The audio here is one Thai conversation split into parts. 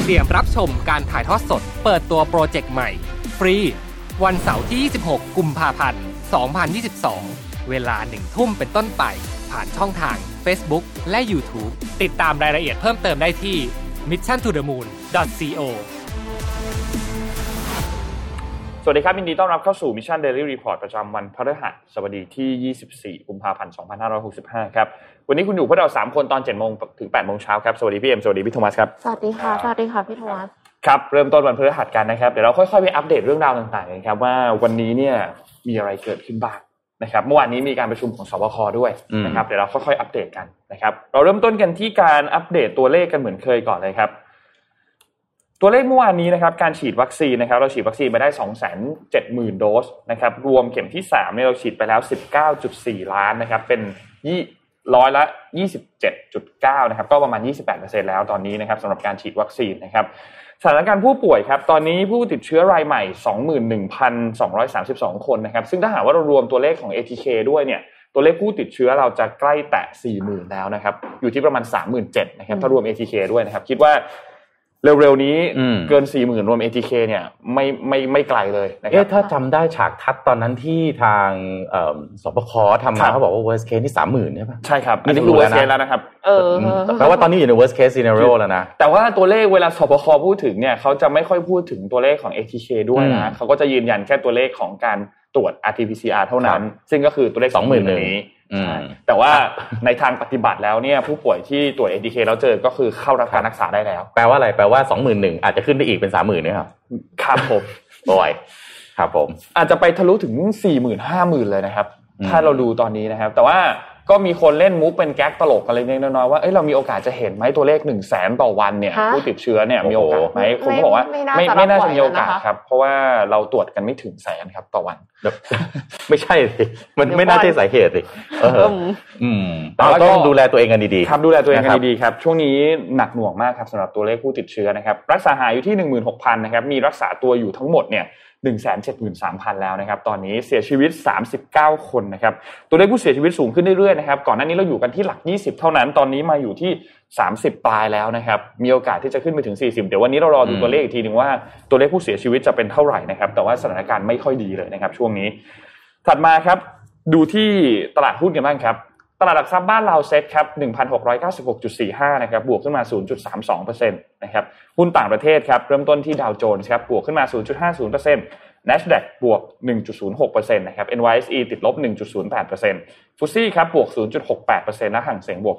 เตรียมรับชมการถ่ายทอดสด เปิดตัวโปรเจกต์ใหม่ ฟรี วันเสาร์ที่ 26 กุมภาพันธ์ 2022 เวลาหนึ่งทุ่มเป็นต้นไป ผ่านช่องทาง Facebook และ YouTube ติดตามรายละเอียดเพิ่มเติมได้ที่ mission to the moon co สวัสดีครับยินดีต้อนรับเข้าสู่ Mission Daily Report ประจำวันพฤหัสบดีที่ 24 กุมภาพันธ์ 2565 ครับ วันนี้คุณอยู่พวกเรา3คนตอน7โมงถึง8โมงเช้าครับ สวัสดีพี่เอ็ม สวัสดีพี่โทมัสครับ สวัสดีค่ะ สวัสดีค่ะพี่โทมัส ครับ เริ่มต้นวันพฤหัสกันนะครับ เดี๋ยวเราค่อยๆไปอัปเดตเรื่องราวต่างๆกันครับว่าวันนี้เนี่ยมีอะไรเกิดขึ้นบ้างนะครับเมื่อวานนี้มีการประชุมของสบคด้วยนะครับเดี๋ยวเราค่อยๆอัปเดตกันนะครับเราเริ่มต้นกันที่การอัปเดตตัวเลขกันเหมือนเคยก่อนเลยครับ ตัวเลขเมื่อวานนี้นะครับการฉีดวัคซีนนะครับเราฉีดวัคซีนไปได้ 2 7 0 0 0 0 โดสนะครับรวมเข็มที่3เนี่ยเราฉีดไปแล้ว 19.4 ล้านนะครับเป็นยี่ ร้อยละ 27.9 นะครับ ก็ประมาณ 28%แล้วตอนนี้นะครับสำหรับการฉีดวัคซีนนะครับ สถานการณ์ผู้ป่วยครับ ตอนนี้ผู้ติดเชื้อรายใหม่ 21,232 คนนะครับ ซึ่งถ้าหากว่าเรารวมตัวเลขของ ATK ด้วยเนี่ย ตัวเลขผู้ติดเชื้อเราจะใกล้แตะ 40,000 แล้วนะครับ อยู่ที่ประมาณ 37,000นะครับ ถ้ารวม ATK ด้วยนะครับ คิดว่า เร็วๆนี้เกิน40,000รวม ATK เนี่ยไม่ไม่ไม่ไกลเลยนะครัเอ๊ะถ้าจำได้ฉากทัดตอนนั้นที่ทางสบคทำครัมาบเขาบอกว่า worst case ที่สามหมื่นใช่ปะใช่ครับนี่อันนี้ดูคือแล้ว worst นะ case แล้วนะครับเออแปลว่าตอนนี้อยู่ใน worst case scenario แล้วนะ แต่ว่าตัวเลขเวลาสบคพูดถึงเนี่ยเขาจะไม่ค่อยพูดถึงตัวเลขของ ATK ด้วยอืนะมเขาก็จะยืนยันแค่ตัวเลขของการตรวจ RT-PCR เท่านั้น ซึ่งก็คือตัวเลข21,000 20,000นี้อืมใช่ แต่ว่าในทางปฏิบัติแล้วเนี่ยผู้ป่วยที่ตรวจ ATK แล้วเจอก็คือเข้ารับการรักษาได้แล้ว แปลว่าอะไรแปลว่าสองหมื่นหนึ่งอาจจะขึ้นไปอีกเป็นสามหมื่นเนี่ยครับครับผมบ่อยครับผม อาจจะไปทะลุถึง4 0 0 0 0 5 0,000เลยนะครับอืมถ้าเราดูตอนนี้นะครับ แต่ว่า ก็มีคนเล่นมุกเป็นแก๊กตลกอะไรเล็กๆน้อยๆว่าเอ้ยเรามีโอกาสจะเห็นไหมตัวเลข1 0 0 0 0แสนต่อวันเนี่ยฮะผู้ติดเชื้อเนี่ยมีโอกาสไหมไม่คนก็บอกว่าไม่น่าไม่จะไม่น่ารับจะมีโอกาสไหวนะคะครับ เพราะว่าเราตรวจกันไม่ถึงแสนครับต่อวัน ไม่ใช่สิมันไม่น่าใช่สาเหตุสิเอออืมแต่เราว่าก็ต้องดูแลตัวเองกันดีๆครับดูแลตัวเองกันะครันบดีๆครับ ช่วงนี้หนักหน่วงมากครับสำหรับตัวเลขผู้ติดเชื้อนะครับรักษาหายอยู่ที่ 16,000นะครับมีรักษาตัวอยู่ทั้งหมดเนี่ย 173,000 แล้วนะครับ ตอนนี้เสียชีวิต 39 คนนะครับ ตัวเลขผู้เสียชีวิตสูงขึ้นเรื่อยๆนะครับ ก่อนหน้านี้เราอยู่กันที่หลัก 20 เท่านั้น ตอนนี้มาอยู่ที่ 30 ปลายแล้วนะครับ มีโอกาสที่จะขึ้นไปถึง 40 เดี๋ยววันนี้เรารอดูตัวเลขอีกทีหนึ่งว่าตัวเลขผู้เสียชีวิตจะเป็นเท่าไหร่นะครับ แต่ว่าสถานการณ์ไม่ค่อยดีเลยนะครับ ช่วงนี้ ถัดมาครับ ดูที่ตลาดหุ้นกันบ้างครับ ตลาดหลักทรัพย์บ้านเราเซ็ตครับ 1,696.45 นะครับ บวกขึ้นมา 0.32%นะครับ หุ้นต่างประเทศครับ เริ่มต้นที่ดาวโจนส์ครับ บวกขึ้นมา 0.50% NASDAQ บวก 1.06%นะครับ NYSE ติดลบ 1.08%ฟุตซี่ครับ บวก 0.68%และห่างเสียงบวก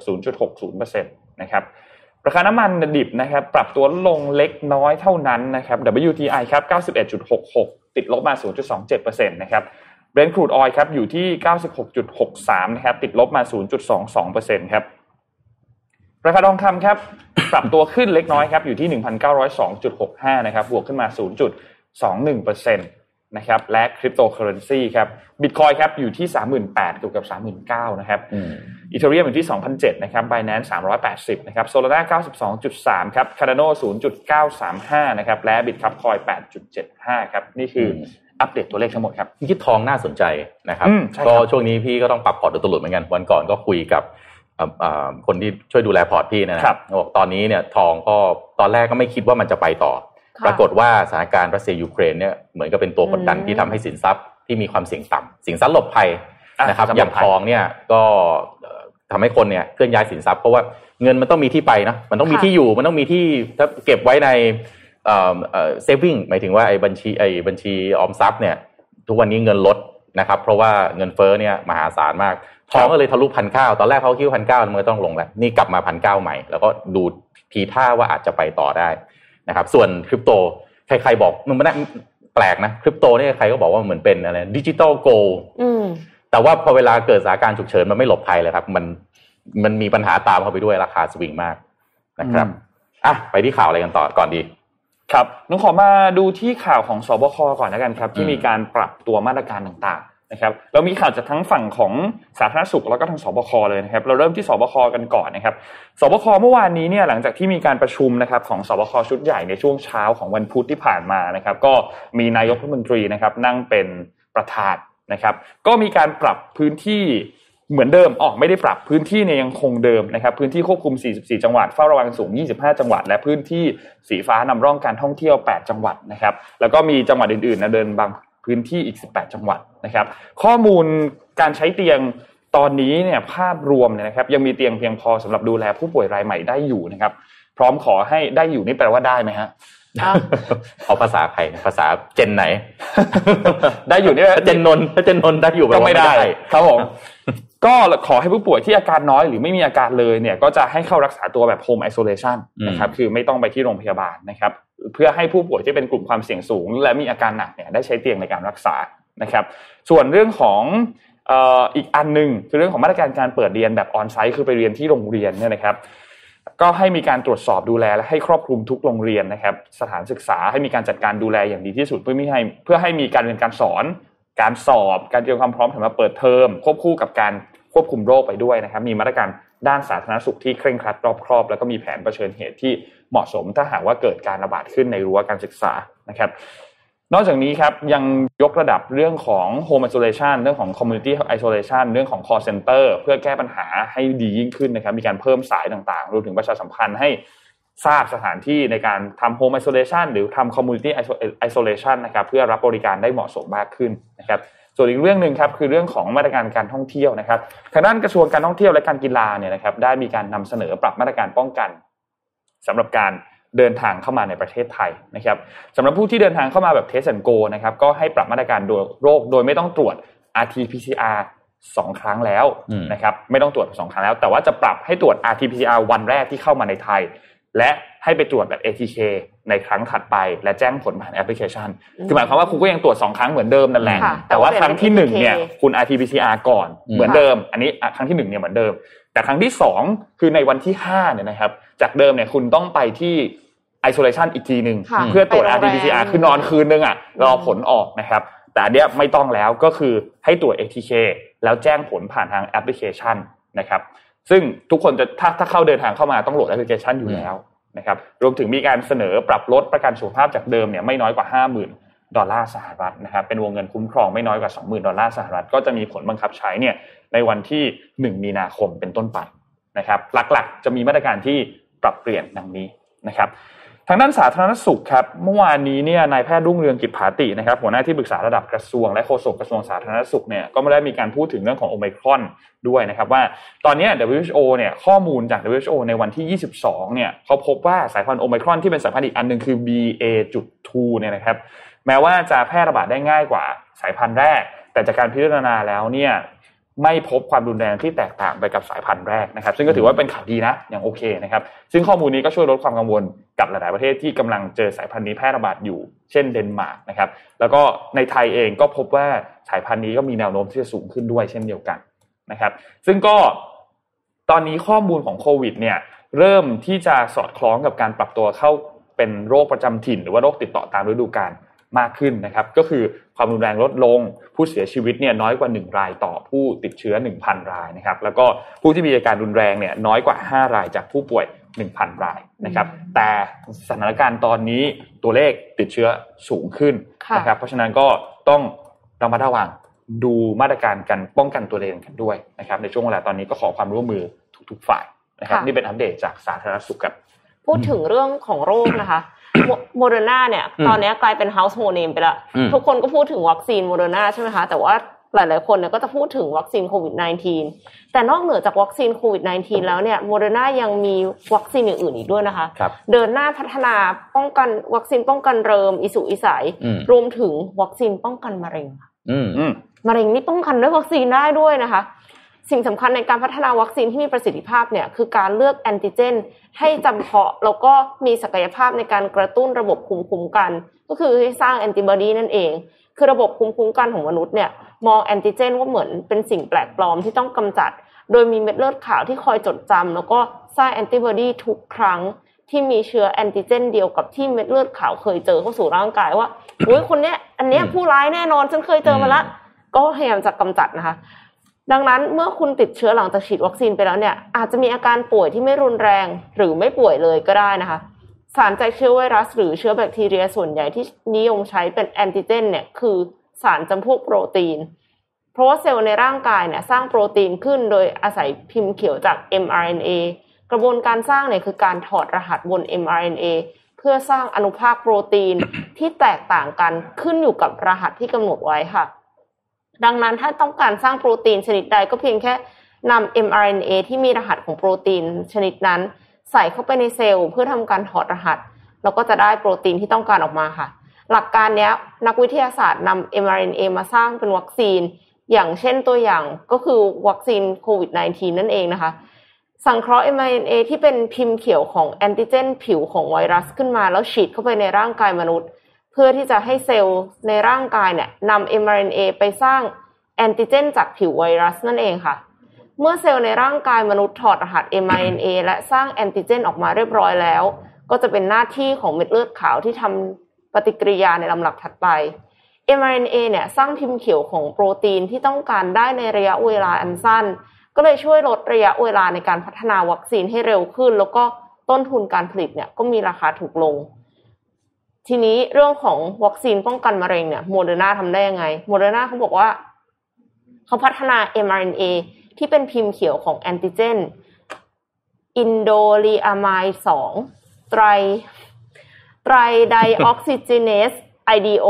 0.60%นะครับ ราคาน้ำมันดิบนะครับ ปรับตัวลงเล็กน้อยเท่านั้นนะครับ WTI ครับ 91.66 ติดลบมา 0.27%นะครับ Brent crude oil ครับอยู่ที่ 96.63 นะครับติดลบมา 0.22%ครับราคาทองคำครับปรับตัวขึ้นเล็กน้อยครับอยู่ที่ 1,902.65 นะครับบวกขึ้นมา 0.21%นะครับและคริปโตเคอเรนซีครับบิตคอยครับอยู่ที่ 38,000เกือบกับ39,000นะครับอืม Ethereum อยู่ที่2,007นะครับ Binance 380นะครับ Solana 92.3 ครับ Cardano 0.935 นะครับและ Bitkub Coin 8.75 ครับนี่คืออม อัปเดตตัวเลขทั้งหมดครับคิดทองน่าสนใจนะครับอืมใช่ครับก็ช่วงนี้พี่ก็ต้องปรับพอร์ตโดยตลอดเหมือนกันวันก่อนก็คุยกับเอ่อเอ่อคนที่ช่วยดูแลพอร์ตพี่นะนะครับบอกตอนนี้เนี่ยทองก็ตอนแรกก็ไม่คิดว่ามันจะไปต่อค่ะปรากฏว่าสถานการณ์รัสเซียยูเครนเนี่ยเหมือนกับเป็นตัวกดดันอืมที่ทำให้สินทรัพย์ที่มีความเสี่ยงต่ำสินทรัพย์หลบภัยอะนะครับสินทรัพย์อย่างหลบภัยทองเนี่ยก็เอ่อทำให้คนเนี่ยเคลื่อนย้ายสินทรัพย์เพราะว่าเงินมันต้องมีที่ไปนะมันต้องมีค่ะที่อยู่มันต้องมีที่ถ้าเก็บไว้ใน เอ่อเอ่อ saving หมายถึงว่าไอ้บัญชีไอ้บัญชีออมทรัพย์เนี่ยทุกวันนี้เงินลดนะครับ เพราะว่าเงินเฟ้อเนี่ยมหาศาลมากทองก็เลยทะลุพันเก้าตอนแรกเขาคิดพันเก้ามันก็ต้องลงแล้ว นี่กลับมาพันเก้าใหม่ แล้วก็ดูทีท่าว่าอาจจะไปต่อได้นะครับส่วนคริปโตใครๆบอกมันไม่ได้แปลกนะคริปโตเนี่ยใครก็บอกว่าเหมือนเป็นอะไร digital gold อืมแต่ว่าพอเวลาเกิดสถานการณ์ฉุกเฉินมันไม่หลบภัยเลยครับ มันมันมีปัญหาตามเข้าไปด้วยราคาสวิงมากนะครับอืมอะไปที่ข่าวอะไรกันต่อก่อนดี ครับน้องขอมาดูที่ข่าวของสบคก่อนแล้วกันครับ ที่อืมมีการปรับตัวมาตรการต่างๆนะครับ เรามีข่าวจากทั้งฝั่งของสาธารณสุขแล้วก็ทางสบคเลยนะครับ เราเริ่มที่สบคกันก่อนนะครับ สบคเมื่อวานนี้เนี่ยหลังจากที่มีการประชุมนะครับของสบคชุดใหญ่ในช่วงเช้าของวันพุธที่ผ่านมานะครับ ก็มีนายกรัฐมนตรีนะครับนั่งเป็นประธานนะครับ ก็มีการปรับพื้นที่ เหมือนเดิมออกไม่ได้ปรับพื้นที่เนี่ยยังคงเดิมนะครับ พื้นที่ควบคุม 44 จังหวัดเฝ้าระวังสูง 25 จังหวัด และพื้นที่สีฟ้านำร่องการท่องเที่ยว 8 จังหวัดนะครับ แล้วก็มีจังหวัดอื่นๆนะเดินบางพื้นที่อีก 18 จังหวัดนะครับ ข้อมูลการใช้เตียงตอนนี้เนี่ยภาพรวมเนี่ยนะครับ ยังมีเตียงเพียงพอสำหรับดูแลผู้ป่วยรายใหม่ได้อยู่นะครับ พร้อมขอให้ได้อยู่นี่แปลว่าได้ไหมฮะอ้าวเอาภาษาใครภาษาเจนไหน ได้อยู่นี่ถ้าเจนนนท์ถ้าเจนนนท์ได้อยู่แปลก็ว่าไม่ได้ครับผม ก็ขอให้ผู้ป่วยที่อาการน้อยหรือไม่มีอาการเลยเนี่ยก็จะให้เข้ารักษาตัวแบบ home isolation นะครับคือไม่ต้องไปที่โรงพยาบาลนะครับเพื่อให้ผู้ป่วยที่เป็นกลุ่มความเสี่ยงสูง และมีอาการหนักเนี่ยได้ใช้เตียงในการรักษานะครับส่วนเรื่องของเอ่ออีกอันหนึ่งคือเรื่องของมาตรการการเปิดเรียนแบบออนไซต์คือไปเรียนที่โรงเรียนเนี่ยนะครับก็ให้มีการตรวจสอบดูแลและให้ครอบคลุมทุกโรงเรียนนะครับสถานศึกษาให้มีการจัดการดูแลอย่างดีที่สุดเพื่อไม่ให้เพื่อให้มีการเรียนการสอน การสอบ การเตรียมความพร้อมสำหรับเปิดเทอมควบคู่กับการ ควบคุมโรคไปด้วยนะครับ มีมาตรการด้านสาธารณสุขที่เคร่งครัดรอบครอบ แล้วก็มีแผนเผชิญเหตุที่เหมาะสมถ้าหากว่าเกิดการระบาดขึ้นในรั้วการศึกษานะครับ นอกจากนี้ครับยังยกระดับเรื่องของ home isolation เรื่องของ community isolation เรื่องของ call center เพื่อแก้ปัญหาให้ดียิ่งขึ้นนะครับ มีการเพิ่มสายต่างๆ รวมถึงประชาสัมพันธ์ให้ทราบสถานที่ในการทำ home isolation หรือทำ community isolation นะครับเพื่อรับบริการได้เหมาะสมมากขึ้นนะครับ ส่วนอีกเรื่องหนึ่งครับคือเรื่องของมาตรการการท่องเที่ยวนะครับทางด้านกระทรวงการท่องเที่ยวและการกีฬาเนี่ยนะครับได้มีการนำเสนอปรับมาตรการป้องกันสำหรับการเดินทางเข้ามาในประเทศไทยนะครับสำหรับผู้ที่เดินทางเข้ามาแบบ test and go นะครับก็ให้ปรับมาตรการโดยโรคโดยไม่ต้องตรวจ RT-PCR สองครั้งแล้วนะครับไม่ต้องตรวจสองครั้งแล้ว แต่ว่าจะปรับให้ตรวจ RT-PCR วันแรกที่เข้ามาในไทย และให้ไปตรวจแบบ ATK ในครั้งถัดไป และแจ้งผลผ่านแอปพลิเคชัน คือหมายความว่าคุณก็ยังตรวจสองครั้งเหมือนเดิมนั่นแหละค่ะแต่ว่าแต่ว่าครั้งที่หนึ่งเนี่ย ATK คุณ RT-PCR ก่อนอืมเหมือนเดิม อันนี้อะครั้งที่หนึ่งเนี่ยเหมือนเดิม แต่ครั้งที่สองคือในวันที่ห้าเนี่ยนะครับ จากเดิมเนี่ยคุณต้องไปที่ isolation อีกทีหนึ่งค่ะเพื่อตรวจไปโรงแรม RT-PCR คือนอนคืนนึงอะรอผลออกนะครับ แต่อันเนี้ยไม่ต้องแล้วก็คือให้ตรวจ ATK แล้วแจ้งผลผ่านทางแอปพลิเคชันนะครับ ซึ่งทุกคนจะถ้าถ้าเข้าเดินทางเข้ามาต้องโหลดแอปพลิเคชันอยู่แล้วนะครับรวมถึงมีการเสนอปรับลดประกันสุขภาพจากเดิมเนี่ยไม่น้อยกว่า 50,000 ดอลลาร์สหรัฐนะครับเป็นวงเงินคุ้มครองไม่น้อยกว่า 20,000 ดอลลาร์สหรัฐก็จะมีผลบังคับใช้เนี่ยในวันที่ 1 มีนาคมเป็นต้นไปนะครับหลักๆ จะมีมาตรการที่ปรับเปลี่ยนดังนี้นะครับ ทางด้านสาธารณสุขครับเมื่อวานนี้เนี่ยนายแพทย์รุ่งเรืองกิจผาตินะครับหัวหน้าที่ปรึกษาระดับกระทรวงและโฆษกกระทรวงสาธารณสุขเนี่ยก็ไม่ได้มีการพูดถึงเรื่องของโอไมครอนด้วยนะครับว่าตอนนี้ WHO เนี่ยข้อมูลจาก WHO ในวันที่ 22 เนี่ยเขาพบว่าสายพันธุ์โอไมครอนที่เป็นสายพันธุ์อีกอันหนึ่งคือ BA.2 เนี่ยนะครับแม้ว่าจะแพร่ระบาดได้ง่ายกว่าสายพันธุ์แรก แต่จากการพิจารณาแล้วเนี่ย ไม่พบความรุนแรงที่แตกต่างไปกับสายพันธุ์แรกนะครับ ซึ่งก็ถือว่าเป็นข่าวดีนะ อย่างโอเคนะครับ ซึ่งข้อมูลนี้ก็ช่วยลดความกังวลกับหลาย ๆ ประเทศที่กำลังเจอสายพันธุ์นี้แพร่ระบาดอยู่ เช่นเดนมาร์กนะครับ แล้วก็ในไทยเองก็พบว่าสายพันธุ์นี้ก็มีแนวโน้มที่จะสูงขึ้นด้วยเช่นเดียวกันนะครับ ซึ่งก็ตอนนี้ข้อมูลของโควิดเนี่ยเริ่มที่จะสอดคล้องกับการปรับตัวเข้าเป็นโรคประจำถิ่น หรือว่าโรคติดต่อตามฤดูกาลมากขึ้นนะครับ ก็คือ ความรุนแรงลดลง ผู้เสียชีวิตเนี่ยน้อยกว่า 1 รายต่อผู้ติดเชื้อ 1,000 รายนะครับแล้วก็ผู้ที่มีอาการรุนแรงเนี่ยน้อยกว่า 5 รายจากผู้ป่วย 1,000 รายนะครับแต่สถานการณ์ตอนนี้ตัวเลขติดเชื้อสูงขึ้นค่ะนะครับเพราะฉะนั้นก็ต้องระมัดระวังดูมาตรการการป้องกันตัวเองกันด้วยนะครับในช่วงเวลาตอนนี้ก็ขอความร่วมมือทุกๆฝ่ายนะครับนี่เป็นอัปเดตจากสาธารณสุขครับพูดถึงเรื่องของโรคนะคะ โมเดอร์นาเนี่ยอืมตอนนี้กลายเป็น household name ไปละอืมทุกคนก็พูดถึงวัคซีนโมเดอร์นาใช่ไหมคะ แต่ว่าหลาย ๆ คนเนี่ยก็จะพูดถึงวัคซีนโควิด -19 แต่นอกเหนือจากวัคซีนโควิด -19 แล้วเนี่ยโมเดอร์นายังมีวัคซีนอื่นๆอีกด้วยนะคะครับเดินหน้าพัฒนาป้องกันวัคซีนป้องกันเริมอีสุกอีใสอืมรวมถึงวัคซีนป้องกันมะเร็งค่ะอืมอืมมะเร็งนี่ป้องกันด้วยวัคซีนได้ด้วยนะคะ สิ่งสำคัญในการพัฒนาวัคซีนที่มีประสิทธิภาพเนี่ยคือการเลือกแอนติเจน ให้จำเพาะแล้วก็มีศักยภาพในการกระตุ้นระบบภูมิคุ้มกัน ก็คือให้สร้างแอนติบอดีนั่นเอง คือระบบภูมิคุ้มกันของมนุษย์เนี่ยมองแอนติเจนว่าเหมือนเป็นสิ่งแปลกปลอมที่ต้องกำจัด โดยมีเม็ดเลือดขาวที่คอยจดจำแล้วก็สร้างแอนติบอดีทุกครั้งที่มีเชื้อแอนติเจน เดียวกับที่เม็ดเลือดขาวเคยเจอเข้าสู่ร่างกายว่าอุ้ยคนเนี้ยอันเนี้ยผู้ร้ายแน่นอนฉันเคยเจอมาละก็พยายามจะกำจัดนะคะ ดังนั้นเมื่อคุณติดเชื้อหลังจากฉีดวัคซีนไปแล้วเนี่ย อาจจะมีอาการป่วยที่ไม่รุนแรงหรือไม่ป่วยเลยก็ได้นะคะ สารจากเชื้อไวรัส หรือเชื้อแบคทีเรียส่วนใหญ่ที่นิยมใช้เป็นแอนติเจนเนี่ยคือสารจำพวกโปรตีน เพราะว่าเซลล์ในร่างกายเนี่ยสร้างโปรตีนขึ้นโดยอาศัยพิมพ์เขียวจาก mRNA กระบวนการสร้างเนี่ยคือการถอดรหัสบน mRNA เพื่อสร้างอนุภาคโปรตีนที่แตกต่างกันขึ้นอยู่กับรหัสที่กำหนดไว้ค่ะ ดังนั้นถ้าต้องการสร้างโปรตีนชนิดใดก็เพียงแค่นำ mRNA ที่มีรหัสของโปรตีนชนิดนั้น ใส่เข้าไปในเซลล์เพื่อทำการถอดรหัส แล้วก็จะได้โปรตีนที่ต้องการออกมาค่ะ หลักการนี้นักวิทยาศาสตร์นำ mRNA มาสร้างเป็นวัคซีน อย่างเช่นตัวอย่างก็คือวัคซีนโควิด -19 นั่นเองนะคะ สังเคราะห์ mRNA ที่เป็นพิมพ์เขียวของแอนติเจนผิวของไวรัสขึ้นมาแล้วฉีดเข้าไปในร่างกายมนุษย์ เพื่อที่จะให้เซลล์ในร่างกายเนี่ยนำ mRNA ไปสร้างแอนติเจนจากผิวไวรัสนั่นเองค่ะ เมื่อเซลล์ในร่างกายมนุษย์ถอดรหัส mRNA และสร้างแอนติเจนออกมาเรียบร้อยแล้ว ก็จะเป็นหน้าที่ของเม็ดเลือดขาวที่ทำปฏิกิริยาในลำดับถัดไป mRNA เนี่ยสร้างพิมพ์เขียวของโปรตีนที่ต้องการได้ในระยะเวลาอันสั้น ก็เลยช่วยลดระยะเวลาในการพัฒนาวัคซีนให้เร็วขึ้น แล้วก็ต้นทุนการผลิตเนี่ยก็มีราคาถูกลง ทีนี้เรื่องของวัคซีนป้องกันมะเร็งเนี่ยโมเดอร์นาทำได้ยังไงโมเดอร์นาเขาบอกว่า เขาพัฒนา mRNA ที่เป็นพิมพ์เขียวของแอนติเจน indoleamine สองไตรไตร dioxygenase IDO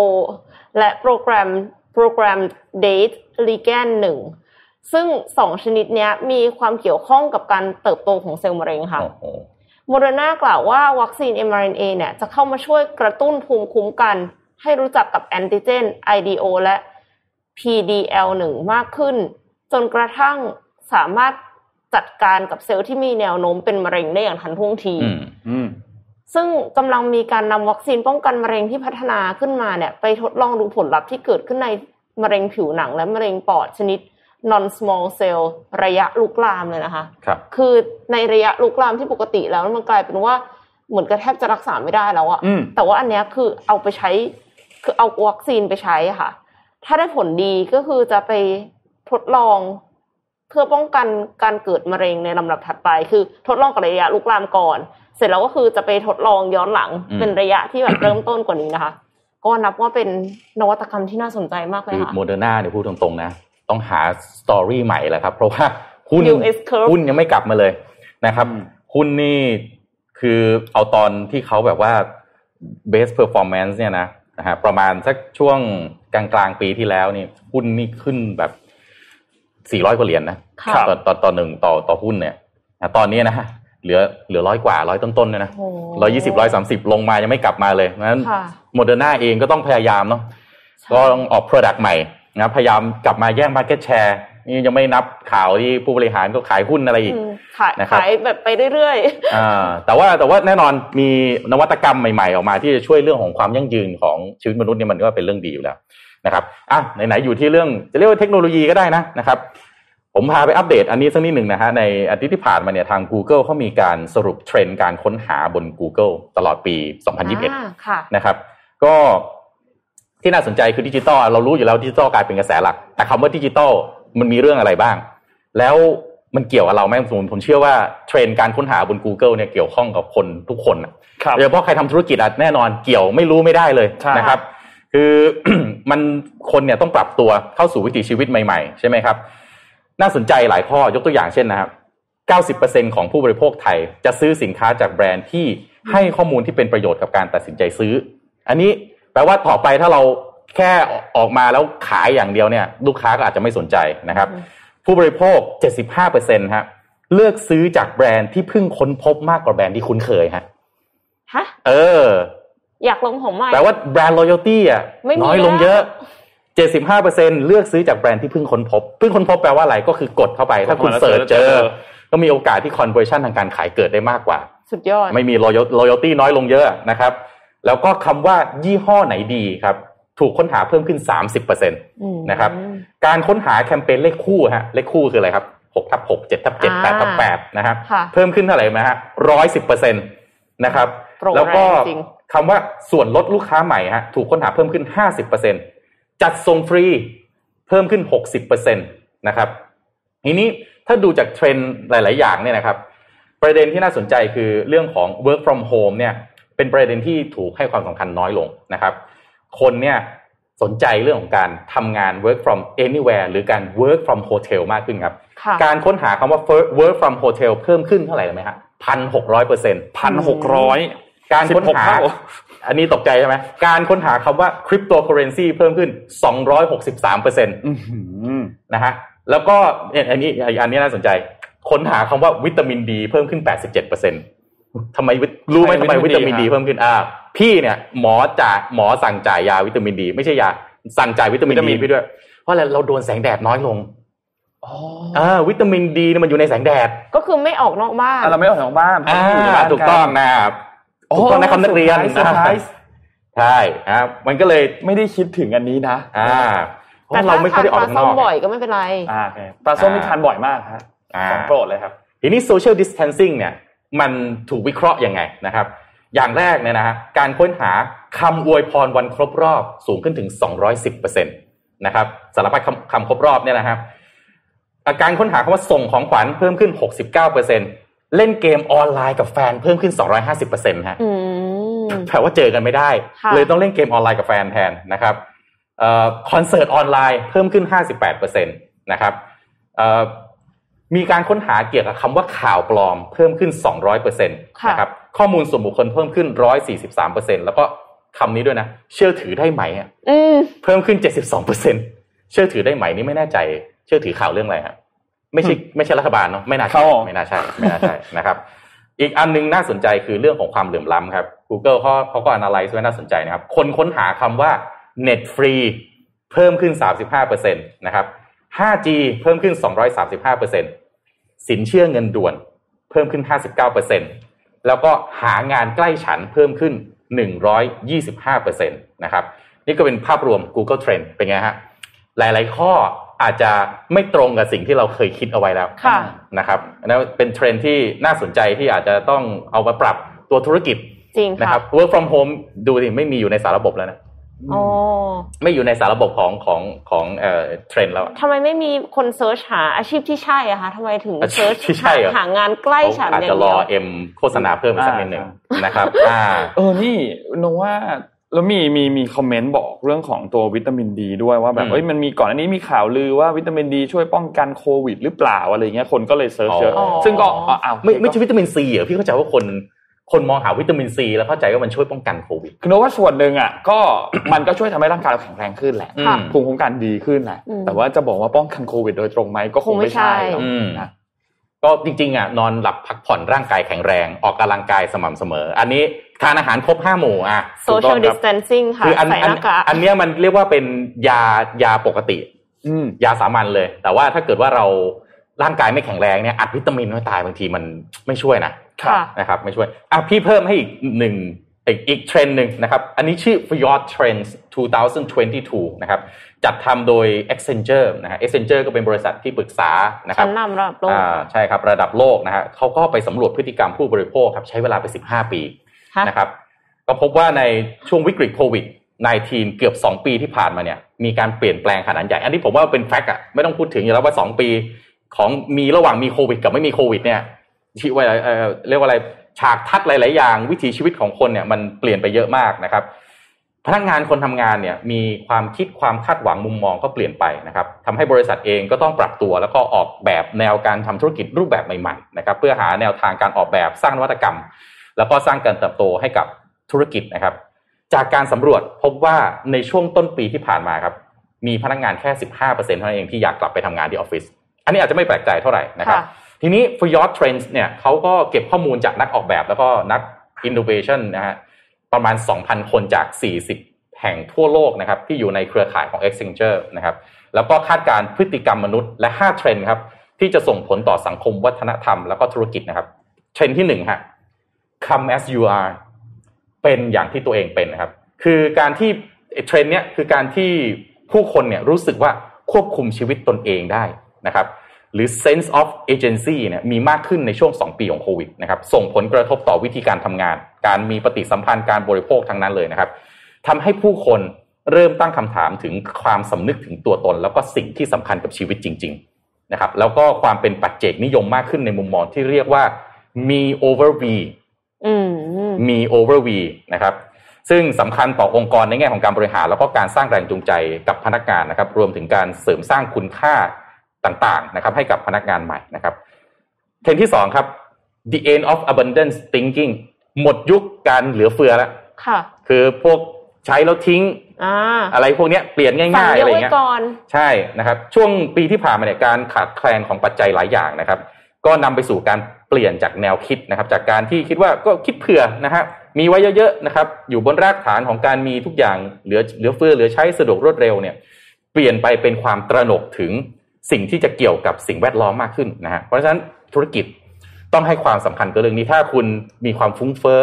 และโปรแกรมโปรแกรม date ligand หนึ่งซึ่งสองชนิดนี้มีความเกี่ยวข้องกับการเติบโตของเซลล์มะเร็งค่ะ โอ้โหโมเดอร์นากล่าวว่าวัคซีน mRNA เนี่ยจะเข้ามาช่วยกระตุ้นภูมิคุ้มกัน ให้รู้จักกับแอนติเจน IDO และ PDL1 มากขึ้น จนกระทั่งสามารถจัดการกับเซลล์ที่มีแนวโน้มเป็นมะเร็งได้อย่างทันท่วงทีอืมอืมซึ่งกำลังมีการนำวัคซีนป้องกันมะเร็งที่พัฒนาขึ้นมาเนี่ย ไปทดลองดูผลลัพธ์ที่เกิดขึ้นในมะเร็งผิวหนังและมะเร็งปอดชนิด non small cell ระยะลุกลามเลยนะคะครับคือในระยะลุกลามที่ปกติแล้วมันกลายเป็นว่าเหมือนกับแทบจะรักษาไม่ได้แล้วอะอืมแต่ว่าอันเนี้ยคือเอาไปใช้ คือเอาวัคซีนไปใช้อะค่ะ ถ้าได้ผลดีก็คือจะไปทดลองเพื่อป้องกันการเกิดมะเร็งในลำดับถัดไป คือทดลองกับระยะลุกลามก่อน เสร็จแล้วก็คือจะไปทดลองย้อนหลังอืมเป็นระยะที่แบบเริ่มต้นกว่านี้นะคะ ก็นับว่าเป็นนวัตกรรมที่น่าสนใจมากเลยคือค่ะโมเดอร์นาเนี่ยพูดตรงๆนะ ต้องหาสตอรี่ใหม่แล้วครับ เพราะว่าหุ้น New S curve หุ้นยังไม่กลับมาเลยนะครับอืมหุ้นนี่คือเอาตอนที่เขาแบบว่า base performance เนี่ยนะนะฮะประมาณสักช่วงกลางกลางๆปีที่แล้วนี่หุ้นนี่ขึ้นแบบสี่ร้อยกว่าเหรียญนะค่ะต่อต่อต่อหนึ่งต่อต่อหุ้นเนี่ยนะตอนนี้นะฮะเหลือเหลือร้อยกว่าร้อยต้นๆเนี่ยนะโอ้ร้อยยี่สิบร้อยสามสิบลงมายังไม่กลับมาเลยนั้นค่ะโมเดอร์นาเองก็ต้องพยายามเนาะก็ต้องออก Product ใหม่ นะพยายามกลับมาแย่ง Market Share นี่ยังไม่นับข่าวที่ผู้บริหารก็ขายหุ้นอะไรอีกอืมขายนะครับขายแบบไปเรื่อยอ่าแต่ว่าแต่ว่าแน่นอนมีนวัตกรรมใหม่ๆ ออกมาที่จะช่วยเรื่องของความยั่งยืนของชีวิตมนุษย์เนี่ยมันก็เป็นเรื่องดีอยู่แล้วนะครับอะไหนๆอยู่ที่เรื่องจะเรียกว่าเทคโนโลยีก็ได้นะนะครับ ผมพาไปอัปเดตอันนี้สักนิดหนึ่งนะฮะในอาทิตย์ที่ผ่านมาเนี่ยทาง Google เขามีการสรุปเทรนด์การค้นหาบน Google ตลอดปีๆ2021อ่าค่ะนะครับ ก็ ที่น่าสนใจคือดิจิตอลเรารู้อยู่แล้วดิจิตอลกลายเป็นกระแสหลัก แต่คำว่าดิจิตอลมันมีเรื่องอะไรบ้าง แล้วมันเกี่ยวกับเราไหมผมผมเชื่อว่าเทรนด์การค้นหาบน Google เนี่ยเกี่ยวข้องกับคนทุกคนน่ะครับโดยเฉพาะใครทำธุรกิจอะแน่นอนเกี่ยวไม่รู้ไม่ได้เลยใช่นะครับ คือมันคนเนี่ยต้องปรับตัวเข้าสู่วิถีชีวิตใหม่ๆ ใช่ไหมครับ น่าสนใจหลายข้อยกตัวอย่างเช่นนะครับ90%ของผู้บริโภคไทยจะซื้อสินค้าจากแบรนด์ที่ให้ข้อมูลที่เป็นประโยชน์กับการตัดสินใจซื้อ อันนี้ แปลว่าต่อไปถ้าเราแค่ออกมาแล้วขายอย่างเดียวเนี่ยลูกค้าก็อาจจะไม่สนใจนะครับอืมผู้บริโภค 75%ฮะเลือกซื้อจากแบรนด์ที่เพิ่งค้นพบมากกว่าแบรนด์ที่คุ้นเคยฮะฮะเออ อยากลงของใหม่แปลว่าแบรนด์ loyalty อะไม่มีน้อยลงแล้วเยอะ 75%เลือกซื้อจากแบรนด์ที่เพิ่งค้นพบ เพิ่งค้นพบแปลว่าอะไรก็คือกดเข้าไปถ้าคุณกดเข้ามาแล้วเสิร์ชเจเจออก็มีโอกาสที่ conversion ทางการขายเกิดได้มากกว่า สุดยอด ไม่มี loyal- loyalty น้อยลงเยอะนะครับ แล้วก็คำว่ายี่ห้อไหนดีครับถูกค้นหาเพิ่มขึ้น 30%อืมนะครับ การค้นหาแคมเปญเลขคู่ฮะเลขคู่คืออะไรครับ6ทับ6 7ทับ7 8ทับ8นะครับค่ะเพิ่มขึ้นเท่าไหร่ไหมฮะ110%นนะครับโปรแรงแล้วก็จริงคำว่าส่วนลดลูกค้าใหม่ฮะถูกค้นหาเพิ่มขึ้น 50%จัดส่งฟรีเพิ่มขึ้น 60%นะครับ ทีนี้ถ้าดูจากเทรนด์หลาย ๆ อย่างเนี่ยนะครับ ประเด็นที่น่าสนใจคือเรื่องของ work from home เนี่ย เป็นประเด็นที่ถูกให้ความสำคัญน้อยลงนะครับ คนเนี่ยสนใจเรื่องของการทำงาน work from anywhere หรือการ work from hotel มากขึ้นครับค่ะการค้นหาคำว่า work from hotel เพิ่มขึ้นเท่าไหร่รู้ไหมฮะพันหกร้อยเปอร์เซ็นต์พันหกร้อยการค้นหา16เท่าอันนี้ตกใจใช่ไหมการค้นหาคำว่า cryptocurrency เพิ่มขึ้น 263เปอร์เซ็นต์นะฮะ แล้วก็เนี่ยอันนี้อันนี้น่าสนใจ ค้นหาคำว่าวิตามินดีเพิ่มขึ้น 87เปอร์เซ็นต์ ทำไมวิรู้ไหมทำทำไมไมวิวิตาตามิมินนดีดีเพิ่มขึ้นอ่าพี่เนี่ยหมอจ่ายหมอสั่งจ่ายยาวิตามินดี ไม่ใช่ยาสั่งจ่ายวิตามินวิตามิดีนพี่ด้วย เพราะอะไรเราโดนแสงแดดน้อยลงอ่าวิตามินดีเนี่ยมันอยู่ในแสงแดด ก็คือไม่ออกนอกบ้านอะเราไม่ออกจากบ้านอ่าเราอยู่ในบ้านถูกต้องนะครับถูกต้องนะครับนักเรียนเซอร์ไพรส์ใช่ครับมันก็เลยไม่ได้คิดถึงอันนี้นะ อ่าเพแต่ราะเราไม่ค่อยได้ออกถ้าข้างทานปลานส้อมกบ่อยก็ไม่เป็นไรอ่าโอเคปลาส้มนี่ทานบ่อยมากครับอ่าของโปรดเลยครับทีนี้ social distancing เนี่ย มันถูกวิเคราะห์ยังไงนะครับ อย่างแรกเนี่ยนะฮะการค้นหาคำอวยพรวันครบรอบสูงขึ้นถึง 210%นะครับสารพัดคำคำครบรอบเนี่ยนะครับอาการค้นหาคำว่าส่งของขวัญเพิ่มขึ้น 69%เล่นเกมออนไลน์กับแฟนเพิ่มขึ้น 250%ฮะอืมแปลว่าเจอกันไม่ได้ค่ะเลยต้องเล่นเกมออนไลน์กับแฟนแทนนะครับเอ่อคอนเสิร์ตออนไลน์เพิ่มขึ้น 58%นะครับเอ่อ มีการค้นหาเกี่ยวกับคำว่าข่าวปลอมเพิ่มขึ้น 200%นะครับข้อมูลส่วนบุคคลเพิ่มขึ้น 143%แล้วก็คำนี้ด้วยนะ เชื่อถือได้ไหมอะอืมเพิ่มขึ้น 72%เชื่อถือได้ไหมนี่ไม่แน่ใจ เชื่อถือข่าวเรื่องอะไรครับไม่ใช่ไม่ใช่รัฐบาลเนาะไม่น่าครัใช่บผมไม่น่าใช่ไม่น่าใช่นะครับ อีกอันหนึงน่าสนใจคือเรื่องของความเหลื่อมล้ำครับ Google เขาเขาก็ analyze ไว้น่าสนใจนะครับ คนค้นหาคำว่า net free เพิ่มขึ้น 35%นะครับ 5G เพิ่มขึ้น 235%สินเชื่อเงินด่วน เพิ่มขึ้น 59%แล้วก็หางานใกล้ฉันเพิ่มขึ้น 125%นะครับนี่ก็เป็นภาพรวม Google Trend เป็นไงฮะ หลาย ๆ ข้ออาจจะไม่ตรงกับสิ่งที่เราเคยคิดเอาไว้แล้วค่ะนะครับอันนั้นเป็นเทรนด์ที่น่าสนใจที่อาจจะต้องเอามาปรับตัวธุรกิจจริงนะคค่ะรับ work from home ดูดิไม่มีอยู่ในสารระบบแล้วนะ อ๋อไม่อยู่ในสารระบบของของของเอ่อเทรนด์แล้วอะทำไมไม่มีคนเซิร์ชหาอาชีพที่ใช่อะคะทำไมถึงอาชีพเซิร์ชที่ใช่เหรอหางานใกล้ฉันอาจอย่าจะงรเดีอยวเอ็มโฆษณาเพิ่มอีกสักนิดหนึ่งนะครับอ่าเออนี่โนว่าแล้วมีมีมีคอมเมนต์บอกเรื่องของตัววิตามินดีด้วยว่าแบอืบมเอ้ยมันมีก่อนอันนี้มีข่าวลือว่าวิตามินดีช่วยป้องกันโควิดหรือเปล่าอะไรเงี้ยคนก็เลย search เยอะอ๋อซึ่งก็อ๋ออ้าวไม่ไม่ใช่วิตามินซีเหรอพี่เข้าใจว่าคน คนมองหาวิตามินซีแล้วเข้าใจว่ามันช่วยป้องกันโควิดคือโนว่าส่วนหนึ่งอะก็มันก็ช่วยทำให้ร่างกายเราแข็งแรงขึ้นแหละอืมภูมิคุ้มกันดีขึ้นแหละอืมแต่ว่าจะบอกว่าป้องกันโควิดโดยตรงไหมก็คงไม่ใช่คงไม่ใช่หรอกอืมนะก็จริงๆอะนอนหลับพักผ่อนร่างกายแข็งแรงออกกำลังกายสม่ำเสมอ อันนี้ทานอาหารครบห้าหมู่อะถูกต้อ social งครับ distancing ค่ะคืออันใส่อัหนน้ากากอันเนี้ยมันเรียกว่าเป็นยายาปกติอืมยาสามัญเลย แต่ว่าถ้าเกิดว่าเรา ร่างกายไม่แข็งแรงเนี่ยอัดวิตามินไม่ตายบางทีมันไม่ช่วยนะค่ะนะครับไม่ช่วยอะพี่เพิ่มให้อีกหนึ่งอีกอีกเทรนด์หนึ่งนะครับ อันนี้ชื่อ Fjord Trends 2022 นะครับ จัดทำโดย Accenture นะฮะ Accenture ก็เป็นบริษัทที่ปรึกษานะครัชั้บนนำระดับโลกอ่าใช่ครับระดับโลกนะฮะเขาก็ไปสำรวจพฤติกรรมผู้บริโภคครับใช้เวลาไป 15 ปีฮะนะครับ ก็พบว่าในช่วงวิกฤตโควิด 19 เกือบ 2 ปีที่ผ่านมาเนี่ยมีการเปลี่ยนแปลงขนาดใหญ่ อันนี้ผมว่าเป็นแฟกต์อะไม่ต้องพูดถึงอยู่แล้วว่า 2 ปี ของมีระหว่างมีโควิด กับไม่มีโควิด เนี่ยที่ว่าเอ่อเรียกว่าอะไรฉากทัดหลาย ๆ อย่าง วิถีชีวิตของคนเนี่ยมันเปลี่ยนไปเยอะมากนะครับ พนักงานคนทำงานเนี่ยมีความคิดความคาดหวังมุมมองก็เปลี่ยนไปนะครับทำให้บริษัทเองก็ต้องปรับตัว แล้วก็ออกแบบแนวการทำธุรกิจรูปแบบใหม่ ๆ นะครับ เพื่อหาแนวทางการออกแบบสร้างนวัตกรรม แล้วก็สร้างการเติบโตให้กับธุรกิจนะครับ จากการสำรวจพบว่าในช่วงต้นปีที่ผ่านมาครับมีพนักงานแค่ 15%เท่านั้นเองที่อยากกลับไปทำงานที่ออฟฟิศ อันนี้อาจจะไม่แปลกใจเท่าไหร่นะครับค่ะทีนี้ for your trends เนี่ยเขาก็เก็บข้อมูลจากนักออกแบบแล้วก็นัก innovation นะฮะประมาณ 2,000 คนจาก 40 แห่งทั่วโลกนะครับ ที่อยู่ในเครือข่ายของ Accenture นะครับ แล้วก็คาดการณ์พฤติกรรมมนุษย์และ 5 เทรนด์ครับ ที่จะส่งผลต่อสังคมวัฒนธรรมแล้วก็ธุรกิจนะครับ เทรนด์ที่หนึ่งฮะ come as you are เป็นอย่างที่ตัวเองเป็นนะครับ คือการที่เทรนด์เนี้ยคือการที่ผู้คนเนี่ยรู้สึกว่าควบคุมชีวิตตนเองได้ นะครับหรือ sense of agency เนี่ยมีมากขึ้นในช่วง 2 ปีของโควิดนะครับส่งผลกระทบต่อวิธีการทำงาน การมีปฏิสัมพันธ์การบริโภคทั้งนั้นเลยนะครับทำให้ผู้คนเริ่มตั้งคำถามถึงความสำนึกถึงตัวตน แล้วก็สิ่งที่สำคัญกับชีวิตจริงๆนะครับแล้วก็ความเป็นปัจเจกนิยมมากขึ้นในมุมมองที่เรียกว่ามี over v อืมมี over v นะครับซึ่งสำคัญต่อองค์กรในแง่ของการบริหาร แล้วก็การสร้างแรงจูงใจกับพนักงานนะครับรวมถึงการเสริมสร้างคุณค่า ต่างๆนะครับให้กับพนักงานใหม่นะครับเทรนด์ที่สองครับ the end of abundance thinking หมดยุคการเหลือเฟือแล้วค่ะ คือพวกใช้แล้วทิ้งอ่าอะไรพวกเนี้ยเปลี่ยนฝัง่ายๆเยอะไรอะไว้เงี้ยก่อนใช่นะครับ ช่วงปีที่ผ่านมาเนี่ยการขาดแคลนของปัจจัยหลายอย่างนะครับ ก็นำไปสู่การเปลี่ยนจากแนวคิดนะครับ จากการที่คิดว่าก็คิดเผื่อนะฮะมีไว้เยอะๆนะครับ อยู่บนรากฐานของการมีทุกอย่างเหลือเหลือเฟือเหลือใช้สะดวกรวดเร็วเนี่ย เปลี่ยนไปเป็นความตระหนกถึง สิ่งที่จะเกี่ยวกับสิ่งแวดล้อมมากขึ้นนะฮะเพราะฉะนั้นธุรกิจต้องให้ความสำคัญกับเรื่องนี้ถ้าคุณมีความฟุ้งเฟ้อ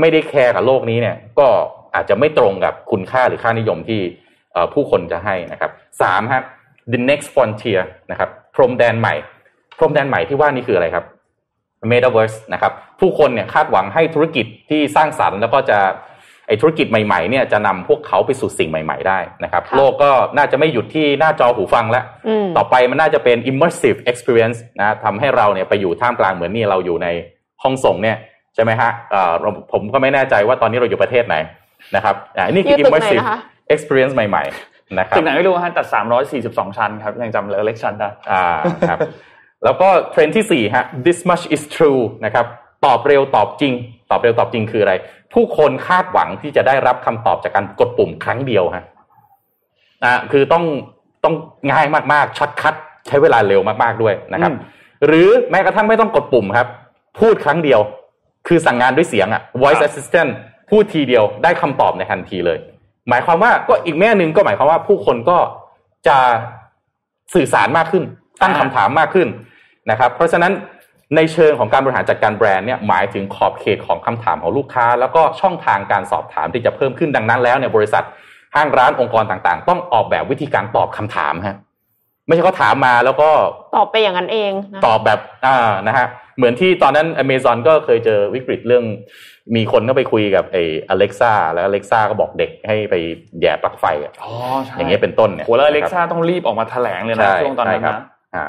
ไม่ได้แคร์กับโลกนี้เนี่ยก็อาจจะไม่ตรงกับคุณค่าหรือค่านิยมที่ผู้คนจะให้นะครับสามครับ the next frontier นะครับพรมแดนใหม่ พรมแดนใหม่ที่ว่านี่คืออะไรครับ Metaverse นะครับผู้คนเนี่ยคาดหวังให้ธุรกิจที่สร้างสรรค์แล้วก็จะ ไอธุรกิจใหม่ๆเนี่ยจะนำพวกเขาไปสู่สิ่งใหม่ๆได้นะครับค่ะโลกก็น่าจะไม่หยุดที่หน้าจอหูฟังแล้วอืมต่อไปมันน่าจะเป็น immersive experience นะทำให้เราเนี่ยไปอยู่ท่ามกลางเหมือนนี่เราอยู่ในห้องส่งเนี่ยใช่ไหมฮะเอ่อเราผมก็ไม่แน่ใจว่าตอนนี้เราอยู่ประเทศไหนนะครับอ่านี่คืออยู่ตึกไหน immersive นะคะ experience ใหม่ ๆ นะครับถึงไหนไม่รู้ฮะแต่342 ชั้นครับ ยังจำเลยเล็กชั้นได้อ่าครับแล้วก็เทรนด์ที่สี่ฮะ this much is true นะครับตอบเร็วตอบจริง ตอบเร็วตอบจริงคืออะไร ผู้คนคาดหวังที่จะได้รับคำตอบจากการกดปุ่มครั้งเดียวฮะอ่าคือต้องต้องง่ายมากๆ shortcut ใช้เวลาเร็วมากๆด้วยนะครับอืมหรือแม้กระทั่งไม่ต้องกดปุ่มครับ พูดครั้งเดียว คือสั่งงานด้วยเสียงอะ voice assistant พูดทีเดียวได้คำตอบในทันทีเลย หมายความว่าก็อีกแง่หนึ่งก็หมายความว่าผู้คนก็จะสื่อสารมากขึ้น ตั้งคำถามมากขึ้นนะครับ เพราะฉะนั้น ในเชิงของการบริหารจัดการแบรนด์เนี่ยหมายถึงขอบเขตของคำถามของลูกค้า แล้วก็ช่องทางการสอบถามที่จะเพิ่มขึ้นดังนั้นแล้วเนี่ยบริษัทห้างร้านองค์กรต่างๆ ต้องออกแบบวิธีการตอบคำถามฮะไม่ใช่เขาถามมาแล้วก็ตอบไปอย่างนั้นเองนะตอบแบบอ่านะฮะเหมือนที่ตอนนั้น Amazon ก็เคยเจอวิกฤตเรื่อง มีคนก็ไปคุยกับไอ้ Alexa แล้ว Alexa ก็บอกเด็กให้ไปแย่ปลั๊กไฟอะอ๋อใช่อย่างเงี้ยเป็นต้นเนี่ยโหแล้ว Alexa นะครับต้องรีบออกมาแถลงเลยนะใช่ช่วงตอนนั้นใช่ครับนะอ่า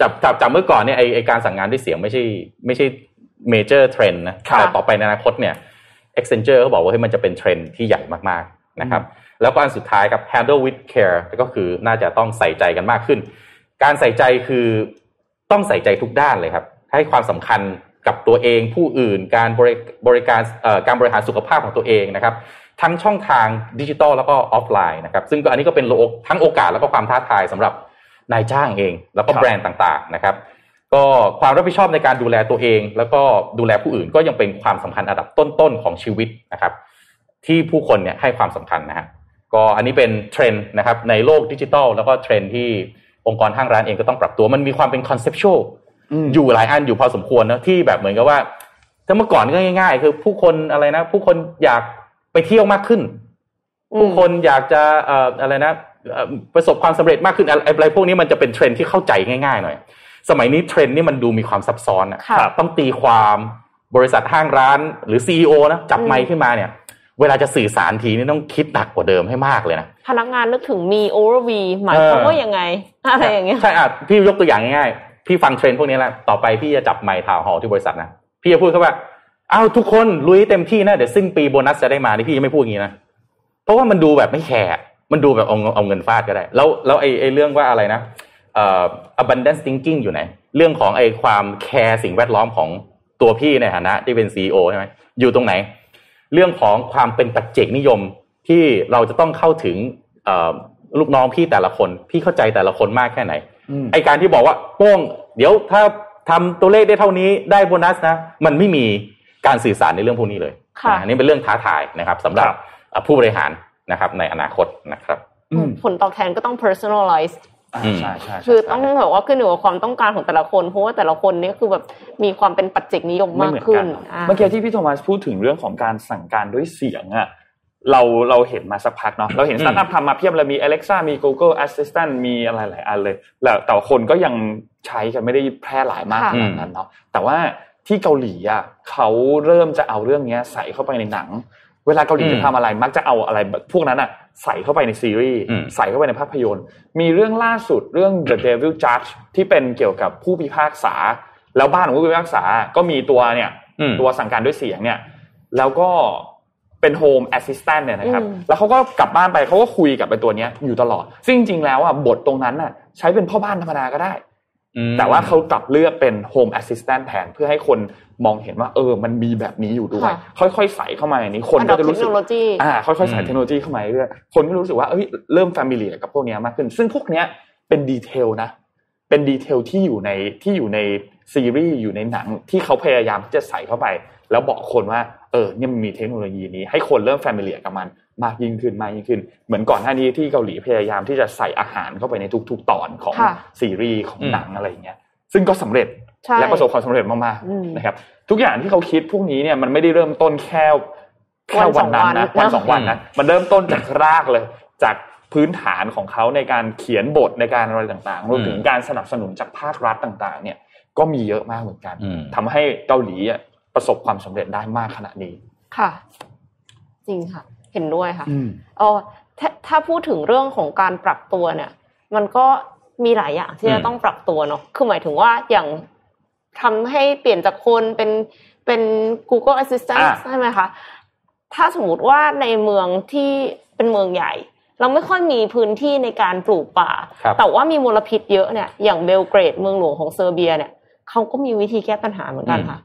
จากจากจากเมื่อก่อนเนี่ยไอ้ไอ้การสั่งงานด้วยเสียงไม่ใช่ไม่ใช่ major trend นะค่ะแต่ต่อไปในอนาคตเนี่ย Accenture เขาบอกว่าเฮ้ยมันจะเป็นเทรนด์ที่ใหญ่มากๆนะครับ แล้วก็อันสุดท้ายครับ handle with care ก็คือน่าจะต้องใส่ใจกันมากขึ้น การใส่ใจคือต้องใส่ใจทุกด้านเลยครับ ให้ความสำคัญกับตัวเองผู้อื่น การบริบริการเอ่อการบริหารสุขภาพของตัวเองนะครับ ทั้งช่องทางดิจิทัลแล้วก็ออฟไลน์นะครับ ซึ่งก็อันนี้ก็เป็นโลกทั้งโอกาสแล้วก็ความท้าทายสำหรับ นายจ้างเอง แล้วก็ครับแบรนด์ต่างๆนะครับ ก็ความรับผิดชอบในการดูแลตัวเอง แล้วก็ดูแลผู้อื่นก็ยังเป็นความสำคัญอันดับต้นๆของชีวิตนะครับ ที่ผู้คนเนี่ยให้ความสำคัญนะฮะก็อันนี้เป็นเทรนด์นะครับในโลกดิจิทัลแล้วก็เทรนด์ที่องค์กรห้างร้านเองก็ต้องปรับตัวมันมีความเป็น conceptual อืมอยู่หลายอันอยู่พอสมควรนะที่แบบเหมือนกับว่าถ้าเมื่อก่อนก็ง่าย ๆ คือผู้คนอะไรนะ ผู้คนอยากไปเที่ยวมากขึ้นอืมผู้คนอยากจะเอ่ออะไรนะเอ่อ ประสบความสำเร็จมากขึ้นอะไรอะไรพวกนี้มันจะเป็นเทรนด์ที่เข้าใจง่ายๆหน่อย สมัยนี้เทรนด์นี่มันดูมีความซับซ้อนอะค่ะต้องตีความบริษัทห้างร้านหรือซีอนะจับไมค์ขึ้นมาเนี่ย เวลาจะสื่อสารทีนี่ต้องคิดหนักกว่าเดิมให้มากเลยนะพนักงานนึกถึงมี over v หมายความเออว่ายังไงอะไรอย่างเงี้ยใช่อะพี่ยกตัวอย่างง่ายๆพี่ฟังเทรนด์พวกนี้แล้วต่อไปพี่จะจับไมค์ town hall ที่บริษัทนะพี่จะพูดแค่ว่าอ้าวทุกคนลุยเต็มที่นะเดี๋ยวสิ้นปีโบนัสจะได้มานี่พี่ยังไม่พูดอย่างนี้นะเพราะว่ามันดูแบบไม่แคร์ มันดูแบบเอาเอาเงินฟาดก็ได้ แล้วแล้วไอ้ไอ้เรื่องว่าอะไรนะเอ่อ abundance thinking อยู่ไหน เรื่องของไอ้ความแคร์สิ่งแวดล้อมของตัวพี่ในฐานะที่เป็น CEO ใช่ไหมอยู่ตรงไหน เรื่องของความเป็นปัจเจกนิยมที่เราจะต้องเข้าถึงเอ่อลูกน้องพี่แต่ละคน พี่เข้าใจแต่ละคนมากแค่ไหนอืมไอการที่บอกว่าโป้ง เดี๋ยวถ้าทำตัวเลขได้เท่านี้ได้โบนัสนะ มันไม่มีการสื่อสารในเรื่องพวกนี้เลยค่ะนะอันนี้เป็นเรื่องท้าทายนะครับสำหรับครับอะผู้บริหาร นะครับ ในอนาคตนะครับอืมผลตอบแทนก็ต้อง personalize อ่าอืมใช่ใช่ใช่คือต้องแบบว่าขึ้นอยู่กับความต้องการของแต่ละคนเพราะว่าแต่ละคนนี่คือแบบมีความเป็นปัจเจกนิยมไม่มากเหมือนขึ้กันนอ่าเมื่อกี้ที่พี่โทมัสพูดถึงเรื่องของการสั่งการด้วยเสียงอะเราเราเห็นมาสักพักเนาะเราเห็นอืสมตาร์ทอัพทำมาเพียบเลยมี Alexa มี Google Assistant มีอะไรหลายอันเลย แล้วแต่คนก็ยังใช้กันไม่ได้แพร่หลายมากค่ะขนาดนั้นเนาะแต่ว่าที่เกาหลีอะเขาเริ่มจะเอาเรื่องเนี้ยใส่เข้าไปในหนัง เวลาเกาหลีอืมจะทำอะไรมักจะเอาอะไร พวกนั้นอะใส่เข้าไปในซีรีส์อืมใส่เข้าไปในภาพยนตร์ มีเรื่องล่าสุดเรื่อง The Devil Judge ที่เป็นเกี่ยวกับผู้พิพากษา แล้วบ้านของผู้พิพากษาก็มีตัวเนี่ยอืมตัวสั่งการด้วยเสียงเนี่ย แล้วก็เป็น home assistant เนี่ยนะครับอืมแล้วเขาก็กลับบ้านไปเขาก็คุยกับไอ้ตัวเนี้ยอยู่ตลอด ซึ่งจริงๆแล้วอะบทตรงนั้นน่ะ ใช้เป็นพ่อบ้านธรรมดาก็ได้อืมแต่ว่าเขากลับเลือกเป็น home assistant แทนเพื่อให้คน มองเห็นว่าเออมันมีแบบนี้อยู่ด้วย ค่ะค่อยๆใส่เข้ามาในนี้คนก็จะรู้สึกเทคโนโลยีอ่าค่อยๆใส่อืมเทคโนโลยีเข้ามาเรื่อยๆคนก็รู้สึกว่าเอ้ยเริ่ม familiar กับพวกเนี้ยมากขึ้น ซึ่งพวกเนี้ยเป็น detail นะเป็นดีเทลที่อยู่ในที่อยู่ในซีรีส์อยู่ในหนังที่เขาพยายามที่จะใส่เข้าไป แล้วบอกคนว่าเออเนี่ยมันมีเทคโนโลยีนี้ ให้คนเริ่มแฟมิเลียกับมันมากยิ่งขึ้นมากยิ่งขึ้น เหมือนก่อนหน้านี้ที่เกาหลีพยายามที่จะใส่อาหารเข้าไปในทุก ๆ ตอนของค่ะซีรีส์ของอืมหนังอะไรอย่างเงี้ยซึ่งก็สำเร็จใช่ และประสบความสำเร็จมากอืมๆนะครับ ทุกอย่างที่เขาคิดพวกนี้เนี่ยมันไม่ได้เริ่มต้นแค่แค่วันนั้นนะวัวันนสสอองงวัวันนนะมันเริ่มต้นจากรากเลย จากพื้นฐานของเขาในการเขียนบทในการอะไรต่างๆรวมถึงการสนับสนุนจากภาครัฐต่างๆ เนี่ยก็มีเยอะมากเหมือนกันอืมทำให้เกาหลีอะประสบความสำเร็จได้มากขนาดนี้ค่ะ จริงค่ะ เห็นด้วยค่ะอืมเออถ้าถ้าพูดถึงเรื่องของการปรับตัวเนี่ย มันก็มีหลายอย่างที่อืมจะต้องปรับตัวเนาะคือหมายถึงว่าอย่าง ทำให้เปลี่ยนจากคนเป็นเป็น Google Assistant อะใช่ไหมคะ ถ้าสมมติว่าในเมืองที่เป็นเมืองใหญ่ เราไม่ค่อยมีพื้นที่ในการปลูกป่าครับแต่ว่ามีมลพิษเยอะเนี่ย อย่างเบลเกรดเมืองหลวงของเซอร์เบียเนี่ยเขาก็มีวิธีแก้ปัญหาเหมือนกันค่ะ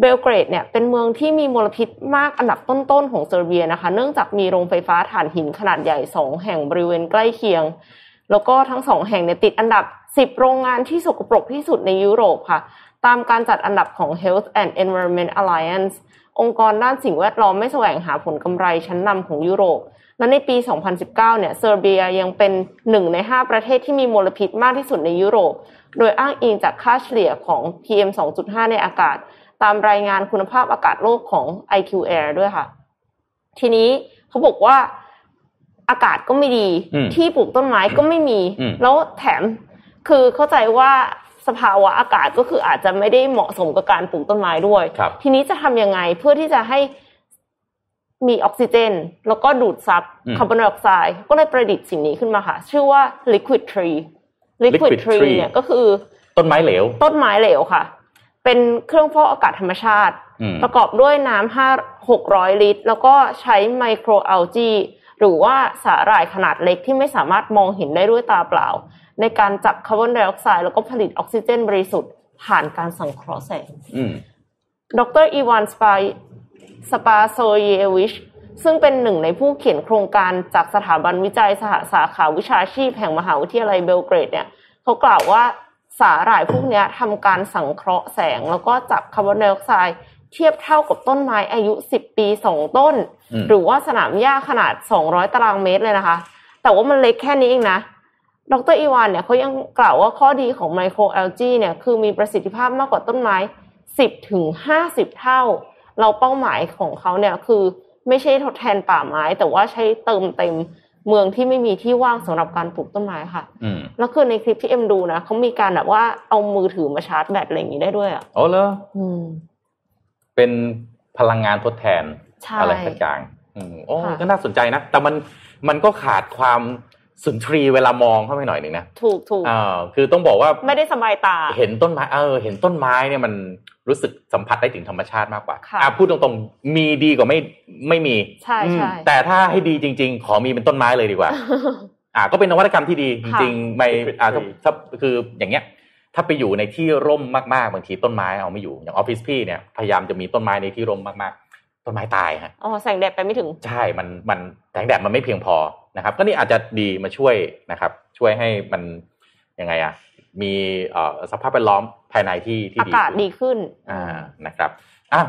เบลเกรดเนี่ยเป็นเมืองที่มีมลพิษมากอันดับต้นๆของเซอร์เบียนะคะ เนื่องจากมีโรงไฟฟ้าถ่านหินขนาดใหญ่สองแห่งบริเวณใกล้เคียง แล้วก็ทั้งสองแห่งเนี่ยติดอันดับ 10 โรงงานที่สกปรกที่สุดในยุโรปค่ะ ตามการจัดอันดับของ Health and Environment Alliance องค์กรด้านสิ่งแวดล้อมไม่แสวงหาผลกำไรชั้นนำของยุโรป และในปี 2019 เนี่ยเซอร์เบียยังเป็นหนึ่งใน 5 ประเทศที่มีมลพิษมากที่สุดในยุโรป โดยอ้างอิงจากค่าเฉลี่ยของ PM 2.5 ในอากาศ ตามรายงานคุณภาพอากาศโลกของ IQ Air ด้วยค่ะ ทีนี้เขาบอกว่าอากาศก็ไม่ดีอืมที่ปลูกต้นไม้ก็ไม่มีอืมแล้วแถม คือเข้าใจว่าสภาวะอากาศก็คืออาจจะไม่ได้เหมาะสมกับการปลูกต้นไม้ด้วยครับทีนี้จะทำยังไงเพื่อที่จะให้มีออกซิเจน แล้วก็ดูดซับอืมคาร์บอนไดออกไซด์ก็เลยประดิษฐ์สิ่งนี้ขึ้นมาค่ะ ชื่อว่า liquid tree liquid Liquid tree tree เนี่ยก็คือต้นไม้เหลว ต้นไม้เหลวค่ะ เป็นเครื่องฟอกอากาศธรรมชาติอืมประกอบด้วยน้ำห้าหกร้อยลิตร แล้วก็ใช้ไมโครอัลจีหรือว่าสาหร่ายขนาดเล็กที่ไม่สามารถมองเห็นได้ด้วยตาเปล่า ในการจับคาร์บอนไดออกไซด์แล้วก็ผลิตออกซิเจนบริสุทธิ์ผ่านการสังเคราะห์แสงอืมดรอีวานสปาสปาโซเยวิชซึ่งเป็นหนึ่งในผู้เขียนโครงการจากสถาบันวิจัยสหสาขาวิชาชีพแห่งมหาวิทยาลัยเบลเกรดเนี่ยเขากล่าวว่าสาหร่ายพวกเนี้ยทำการสังเคราะห์แสง แล้วก็จับคาร์บอนไดออกไซด์เทียบเท่ากับต้นไม้อายุ10ปี2ต้นอืมหรือว่าสนามหญ้าขนาด200ตารางเมตรเลยนะคะ แต่ว่ามันเล็กแค่นี้เองนะ ดรอีวานเนี่ยเขายังกล่าวว่าข้อดีของ microalgae เนี่ยคือมีประสิทธิภาพมากกว่าต้นไม้ 10ถึง50 เท่า แล้วเป้าหมายของเขาเนี่ยคือไม่ใช่ทดแทนป่าไม้ แต่ว่าใช้เติมเต็มเมืองที่ไม่มีที่ว่างสำหรับการปลูกต้นไม้ค่ะอืมแล้วคือในคลิปที่เอ็มดูนะเขามีการแบบว่าเอามือถือมาชาร์จแบตอะไรอย่างนี้ได้ด้วยอะอ๋อเหรออืมเป็นพลังงานทดแทนใช่อะไรสักอย่างอืมโอ้ค่ะก็น่าสนใจนะ แต่มันมันก็ขาดความ สุนทรีย์เวลามองเข้าไปหน่อยหนึ่งนะถูกถูกอ่าคือต้องบอกว่าไม่ได้สบายตา เห็นต้นไม้เออ เห็นต้นไม้เนี่ยมันรู้สึกสัมผัสได้ถึงธรรมชาติมากกว่าค่ะอะพูดตรงๆ มีดีกว่าไม่ไม่มีใช่ใช่แต่ถ้าให้ดีจริง ๆ ขอมีเป็นต้นไม้เลยดีกว่า อ่า ก็เป็นนวัตกรรมที่ดีจค่ะริงๆไม่ Liquid อ่าถ้า tree ถ้าคืออย่างเงี้ย ถ้าไปอยู่ในที่ร่มมากๆบางทีต้นไม้เอาไม่อยู่อย่างออฟฟิศพี่เนี่ยพยายามจะมีต้นไม้ในที่ร่มมากๆ ต้นไม้ตายฮะอ๋อแสงแดดไปไม่ถึง ใช่มันมันแสงแดดมันไม่เพียงพอนะครับ ก็นี่อาจจะดีมาช่วยนะครับ ช่วยให้มันยังไงอะมีเอ่อสภาพแวดล้อมภายในที่ที่อาดีกาศดีขึ้นอ่านะครับอะ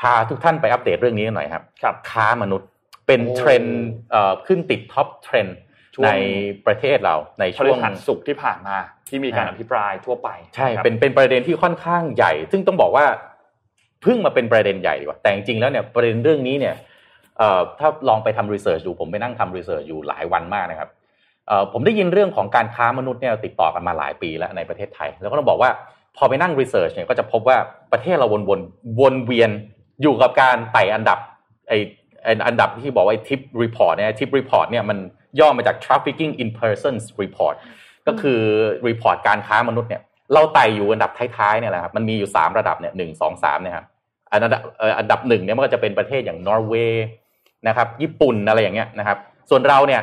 พาทุกท่านไปอัปเดตเรื่องนี้กันหน่อยครับครับ ค้ามนุษย์เป็นโอ้เทรนด์เอ่อขึ้นติด top trend ช่วงในประเทศเราในช่วงพฤหัสศุกร์ที่ผ่านมาที่มีการอภิปรายทั่วไป ใช่ครับเป็นเป็นประเด็นที่ค่อนข้างใหญ่ ซึ่งต้องบอกว่า เพิ่งมาเป็นประเด็นใหญ่ดีกว่าแต่จริงๆแล้วเนี่ยประเด็นเรื่องนี้เนี่ยถ้าลองไปทำ research ดูผมไปนั่งทำ research อยู่หลายวันมากนะครับผมได้ยินเรื่องของการค้ามนุษย์เนี่ยติดต่อกันมาหลายปีแล้วในประเทศไทย แล้วก็ต้องบอกว่าพอไปนั่ง research เนี่ยก็จะพบว่าประเทศเราวนวนวนเวียนอยู่กับการไต่อันดับไอ้อันดับที่บอกว่า TIP report เนี่ย TIP report เนี่ยมันย่อมาจาก trafficking in persons report ก็คือ report การค้ามนุษย์เนี่ย เราไต่อยู่อันดับท้ายๆเนี่ยแหละครับมันมีอยู่สามระดับเนี่ยหนึ่งสองสามเนี่ยครับอันดับเอ่ออันดับหนึ่งเนี่ยมันก็จะเป็นประเทศอย่างนอร์เวย์นะครับ ญี่ปุ่นอะไรอย่างเงี้ยนะครับ ส่วนเราเนี่ย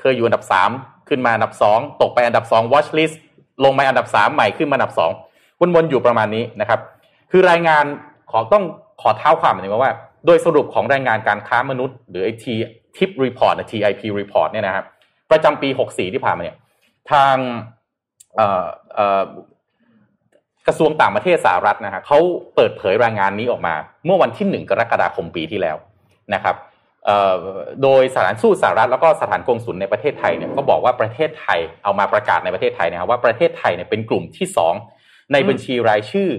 เคยอยู่อันดับสามขึ้นมาอันดับสองตกไปอันดับสอง watch list ลงมาอันดับสามใหม่ขึ้นมาอันดับสองวนๆอยู่ประมาณนี้นะครับ คือรายงานขอต้องขอเท้าความหน่อยว่า โดยสรุปของรายงานการค้ามนุษย์ หรือไอทีทิปรีพอร์ต TIP report เนี่ยนะครับ ประจำปี 64 ที่ผ่านมาเนี่ยทางเอ่อเอ่อ กระทรวงต่างประเทศสหรัฐนะฮะเขาเปิดเผยรายงานนี้ออกมา เมื่อวันที่ 1 กรกฎาคมปีที่แล้วนะครับโดยสถานทูตสหรัฐแล้วก็สถานกงสุลในประเทศไทยเนี่ยก็บอกว่าประเทศไทยเอามาประกาศในประเทศไทยนะครับว่าประเทศไทยเนี่ยเป็นกลุ่มที่สองในบัญชีรายชื่อ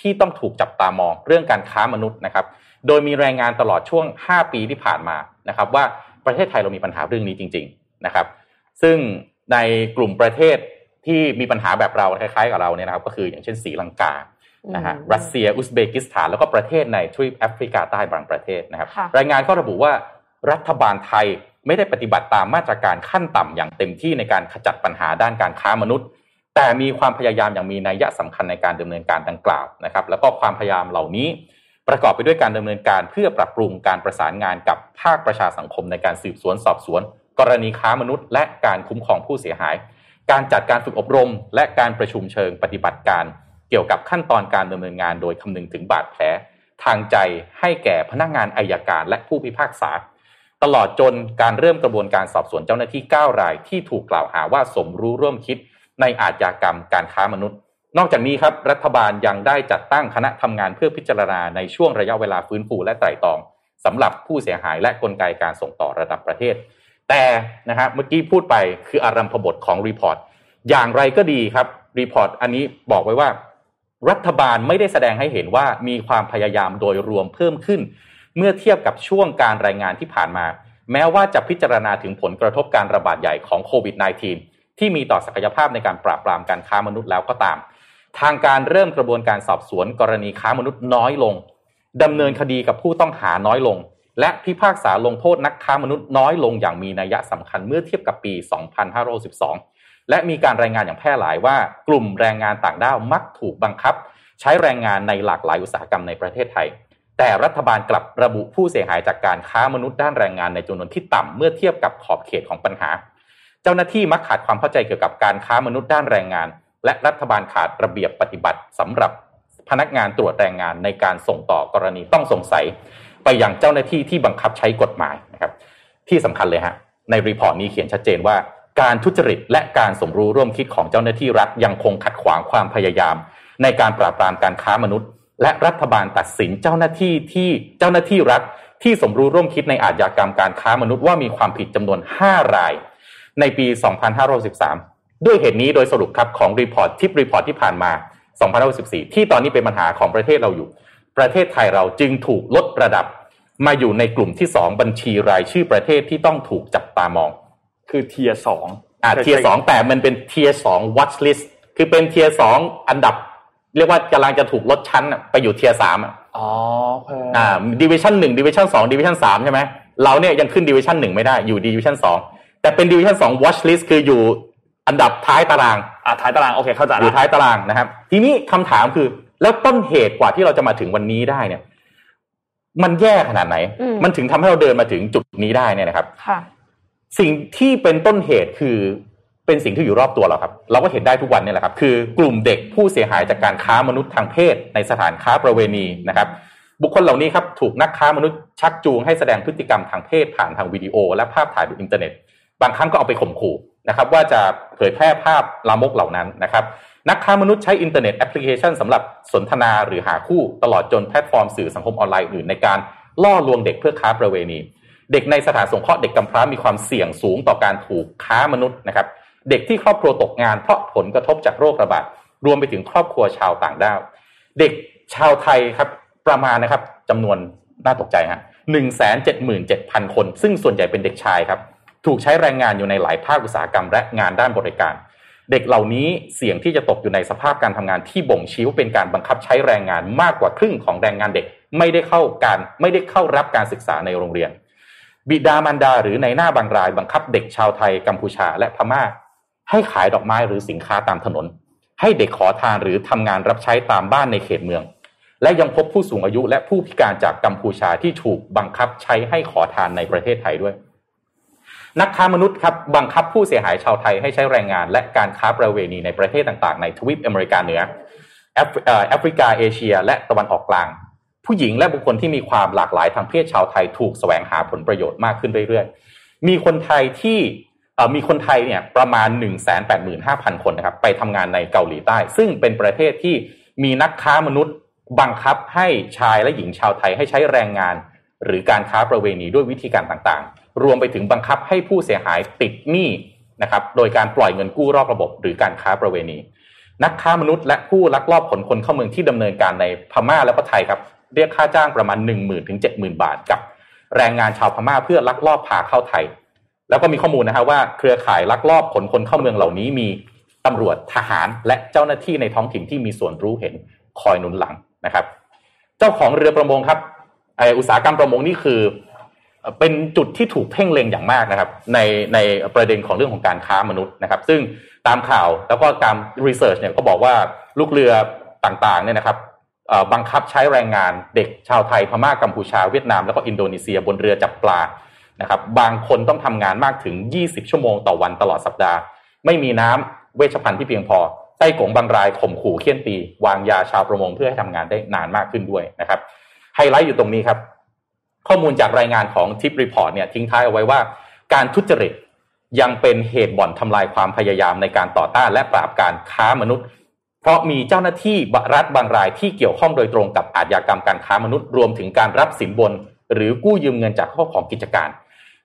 ที่ต้องถูกจับตามองเรื่องการค้ามนุษย์นะครับ โดยมีรายงานตลอดช่วง 5 ปีที่ผ่านมานะครับ ว่าประเทศไทยเรามีปัญหาเรื่องนี้จริง ๆนะครับ ซึ่งในกลุ่มประเทศ ที่มีปัญหาแบบเราคล้ายๆกับเราเนี่ยนะครับก็คืออย่างเช่นศรีลังกานะฮะอืมรัสเซียอุซเบกิสถานแล้วก็ประเทศในทวีปแอฟริกาใต้บางประเทศนะครับค่ะรายงานก็ระบุว่ารัฐบาลไทยไม่ได้ปฏิบัติตามมาตรการขั้นต่ำอย่างเต็มที่ในการขจัดปัญหาด้านการค้ามนุษย์ แต่มีความพยายามอย่างมีนัยยะสำคัญในการดำเนินการดังกล่าวนะครับ แล้วก็ความพยายามเหล่านี้ประกอบไปด้วยการดำเนินการเพื่อปรับปรุงการประสานงานกับภาคประชาสังคมในการสืบสวนสอบสวน กรณีค้ามนุษย์ และการคุ้มครองผู้เสียหาย การจัดการฝึกอบรม และการประชุมเชิงปฏิบัติการ เกี่ยวกับขั้นตอนการดำเนินงานโดยคำนึงถึงบาดแผล ทางใจให้แก่พนักงานอายการและผู้พิพากษา ตลอดจนการเริ่มกระบวนการสอบสวนเจ้าหน้าที่ 9 ราย ที่ถูกกล่าวหาว่าสมรู้ร่วมคิดในอาชญากรรมการค้ามนุษย์ นอกจากนี้ครับรัฐบาลยังได้จัดตั้งคณะทำงานเพื่อพิจารณาในช่วงระยะเวลาฟื้นฟูและไตร่ตรองสำหรับผู้เสียหายและกลไกการส่งต่อระดับประเทศ แต่นะฮะเมื่อกี้พูดไปคืออารัมพบทของ report อย่างไรก็ดีครับ report อันนี้บอกไว้ว่า รัฐบาลไม่ได้แสดงให้เห็นว่ามีความพยายามโดยรวมเพิ่มขึ้น เมื่อเทียบกับช่วงการรายงานที่ผ่านมา แม้ว่าจะพิจารณาถึงผลกระทบการระบาดใหญ่ของโควิด -19 ที่มีต่อศักยภาพในการปราบปรามการค้ามนุษย์แล้วก็ตาม ทางการเริ่มกระบวนการสอบสวนกรณีค้ามนุษย์น้อยลงดำเนินคดีกับผู้ต้องหาน้อยลง และพิพากษาลงโทษนักค้ามนุษย์น้อยลงอย่างมีนัยสำคัญเมื่อเทียบกับปี 2512 และมีการรายงานอย่างแพร่หลายว่ากลุ่มแรงงานต่างด้าวมักถูกบังคับ ใช้แรงงานในหลากหลายอุตสาหกรรมในประเทศไทย แต่รัฐบาลกลับระบุผู้เสียหายจากการค้ามนุษย์ด้านแรงงานในจำนวนที่ต่ำเมื่อเทียบกับขอบเขตของปัญหา เจ้าหน้าที่มักขาดความเข้าใจเกี่ยวกับการค้ามนุษย์ด้านแรงงาน และรัฐบาลขาดระเบียบปฏิบัติสำหรับพนักงานตรวจแรงงานในการส่งต่อกรณีต้องสงสัย ไปยังเจ้าหน้าที่ที่บังคับใช้กฎหมายนะครับที่สำคัญเลยฮะในรีพอร์ตนี้เขียนชัดเจนว่าการทุจริตและการสมรู้ร่วมคิดของเจ้าหน้าที่รัฐยังคงขัดขวางความพยายาม ในการปราบปรามการค้ามนุษย์ และรัฐบาลตัดสินเจ้าหน้าที่ที่เจ้าหน้าที่รัฐที่สมรู้ร่วมคิดในอาชญากรรมการค้ามนุษย์ว่ามีความผิดจำนวน 5 ราย ในปี 2513ด้วยเหตุนี้โดยสรุปครับของ report TIP report ที่ผ่านมา 2514ที่ตอนนี้เป็นปัญหาของประเทศเราอยู่ ประเทศไทยเราจึงถูกลดระดับมาอยู่ในกลุ่มที่2บัญชีรายชื่อประเทศที่ต้องถูกจับตามอง คือ tier สองอ่า tier สองแต่มันเป็น tier สอง watch list คือเป็น tier สองอันดับ เรียกว่ากำลังจะถูกลดชั้นอะไปอยู่ tier สามอะอ๋อโอเคอ่าดิวิชั่นหนึ่งดิวิชั่นสองดิวิชั่นสามใช่ไหมเราเนี่ยยังขึ้นดิวิชั่นหนึ่งไม่ได้อยู่ดิวิชั่นสองแต่เป็นดิวิชั่นสอง watch list คืออยู่อันดับท้ายตารางอ่าท้ายตารางโอเคเข้าใจอยู่ละท้ายตารางนะครับ ทีนี้คำถามคือ แล้วต้นเหตุกว่าที่เราจะมาถึงวันนี้ได้เนี่ย มันแย่ขนาดไหนอืมมันถึงทำให้เราเดินมาถึงจุดนี้ได้เนี่ยนะครับค่ะสิ่งที่เป็นต้นเหตุคือเป็นสิ่งที่อยู่รอบตัวเราครับ เราก็เห็นได้ทุกวันเนี่ยแหละครับ คือกลุ่มเด็กผู้เสียหายจากการค้ามนุษย์ทางเพศ ในสถานค้าประเวณีนะครับ บุคคลเหล่านี้ครับถูกนักค้ามนุษย์ชักจูงให้แสดงพฤติกรรมทางเพศผ่านทางวิดีโอ และภาพถ่ายบนอินเทอร์เน็ต บางครั้งก็เอาไปข่มขู่นะครับ ว่าจะเผยแพร่ภาพลามกเหล่านั้นนะครับ นักค้ามนุษย์ใช้อินเทอร์เน็ตแอปพลิเคชันสำหรับสนทนาหรือหาคู่ตลอดจนแพลตฟอร์มสื่อสังคมออนไลน์อื่นในการล่อลวงเด็กเพื่อค้าประเวณี เด็กในสถานสงเคราะห์เด็กกำพร้ามีความเสี่ยงสูงต่อการถูกค้ามนุษย์นะครับ เด็กที่ครอบครัวตกงานเพราะผลกระทบจากโรคระบาดรวมไปถึงครอบครัวชาวต่างด้าว เด็กชาวไทยครับประมาณนะครับจำนวนน่าตกใจฮะหนึ่งแสนเจ็ดหมื่นเจ็ดพันคน ซึ่งส่วนใหญ่เป็นเด็กชายครับ ถูกใช้แรงงานอยู่ในหลายภาคอุตสาหกรรมและงานด้านบริการ เด็กเหล่านี้เสี่ยงที่จะตกอยู่ในสภาพการทำงานที่บ่งชี้ว่าเป็นการบังคับใช้แรงงานมากกว่าครึ่งของแรงงานเด็ก ไม่ได้เข้าการไม่ได้เข้ารับการศึกษาในโรงเรียน บิดามารดาหรือในหน้าบางราย บังคับเด็กชาวไทยกัมพูชาและพม่า ให้ขายดอกไม้หรือสินค้าตามถนน ให้เด็กขอทานหรือทำงานรับใช้ตามบ้านในเขตเมือง และยังพบผู้สูงอายุและผู้พิการจากกัมพูชาที่ถูกบังคับใช้ให้ขอทานในประเทศไทยด้วย นักค้ามนุษย์ครับบังคับผู้เสียหายชาวไทยให้ใช้แรงงาน และการค้าประเวณีในประเทศต่างๆ ในทวีปอเมริกาเหนือแอฟริกาเอเชีย และตะวันออกกลาง ผู้หญิงและบุคคลที่มีความหลากหลายทางเพศชาวไทยถูกแสวงหาผลประโยชน์มากขึ้นเรื่อยๆ มีคนไทยที่มีคนไทยเนี่ยประมาณ 1 8 5 0 0 0 คนนะครับไปทำงานในเกาหลีใต้ ซึ่งเป็นประเทศที่มีนักค้ามนุษย์บังคับให้ชายและหญิงชาวไทยให้ใช้แรงงาน หรือการค้าประเวณีด้วยวิธีการต่างๆ รวมไปถึงบังคับให้ผู้เสียหายติดหนี้นะครับโดยการปล่อยเงินกู้รอบระบบ หรือการค้าประเวณี นักค้ามนุษย์และผู้ลักลอบขนคนเข้าเมืองที่ดำเนินการในพม่าและก็ไทยครับเรียกค่าจ้างประมาณ 1 0,000ถึง70,000 บาทกับแรงงานชาวพม่าเพื่อลักลอบพาเข้าไทย แล้วก็มีข้อมูลนะฮะว่าเครือข่ายลักลอบขนคนเข้าเมืองเหล่านี้มีตำรวจทหารและเจ้าหน้าที่ในท้องถิ่นที่มีส่วนรู้เห็นคอยหนุนหลังนะครับ เจ้าของเรือประมงครับไออุตสาหกรรมประมงนี่คือ เป็นจุดที่ถูกเพ่งเล็งอย่างมากนะครับ ในในประเด็นของเรื่องของการค้ามนุษย์นะครับ ซึ่งตามข่าวแล้วก็ตามresearch เนี่ยก็บอกว่าลูกเรือต่างๆเนี่ยนะครับบังคับใช้แรงงานเด็กชาวไทยพม่ากัมพูชาเวียดนามแล้วก็อินโดนีเซียบนเรือจับปลานะครับบางคนต้องทำงานมากถึง 20 ชั่วโมงต่อวันตลอดสัปดาห์ ไม่มีน้ำเวชภัณฑ์ที่เพียงพอไต้ก๋งบางรายข่มขู่เฆี่ยนตี วางยาชาวประมงเพื่อให้ทำงานได้นานมากขึ้นด้วยนะครับไฮไลท์อยู่ตรงนี้ครับ ข้อมูลจากรายงานของ TIP report เนี่ยทิ้งท้ายเอาไว้ว่าการทุจริตยังเป็นเหตุบ่อนทำลายความพยายามในการต่อต้านและปราบการค้ามนุษย์ เพราะมีเจ้าหน้าที่รัฐบางรายที่เกี่ยวข้องโดยตรงกับอาชญากรรมการค้ามนุษย์ รวมถึงการรับสินบน หรือกู้ยืมเงินจากข้อของกิจการ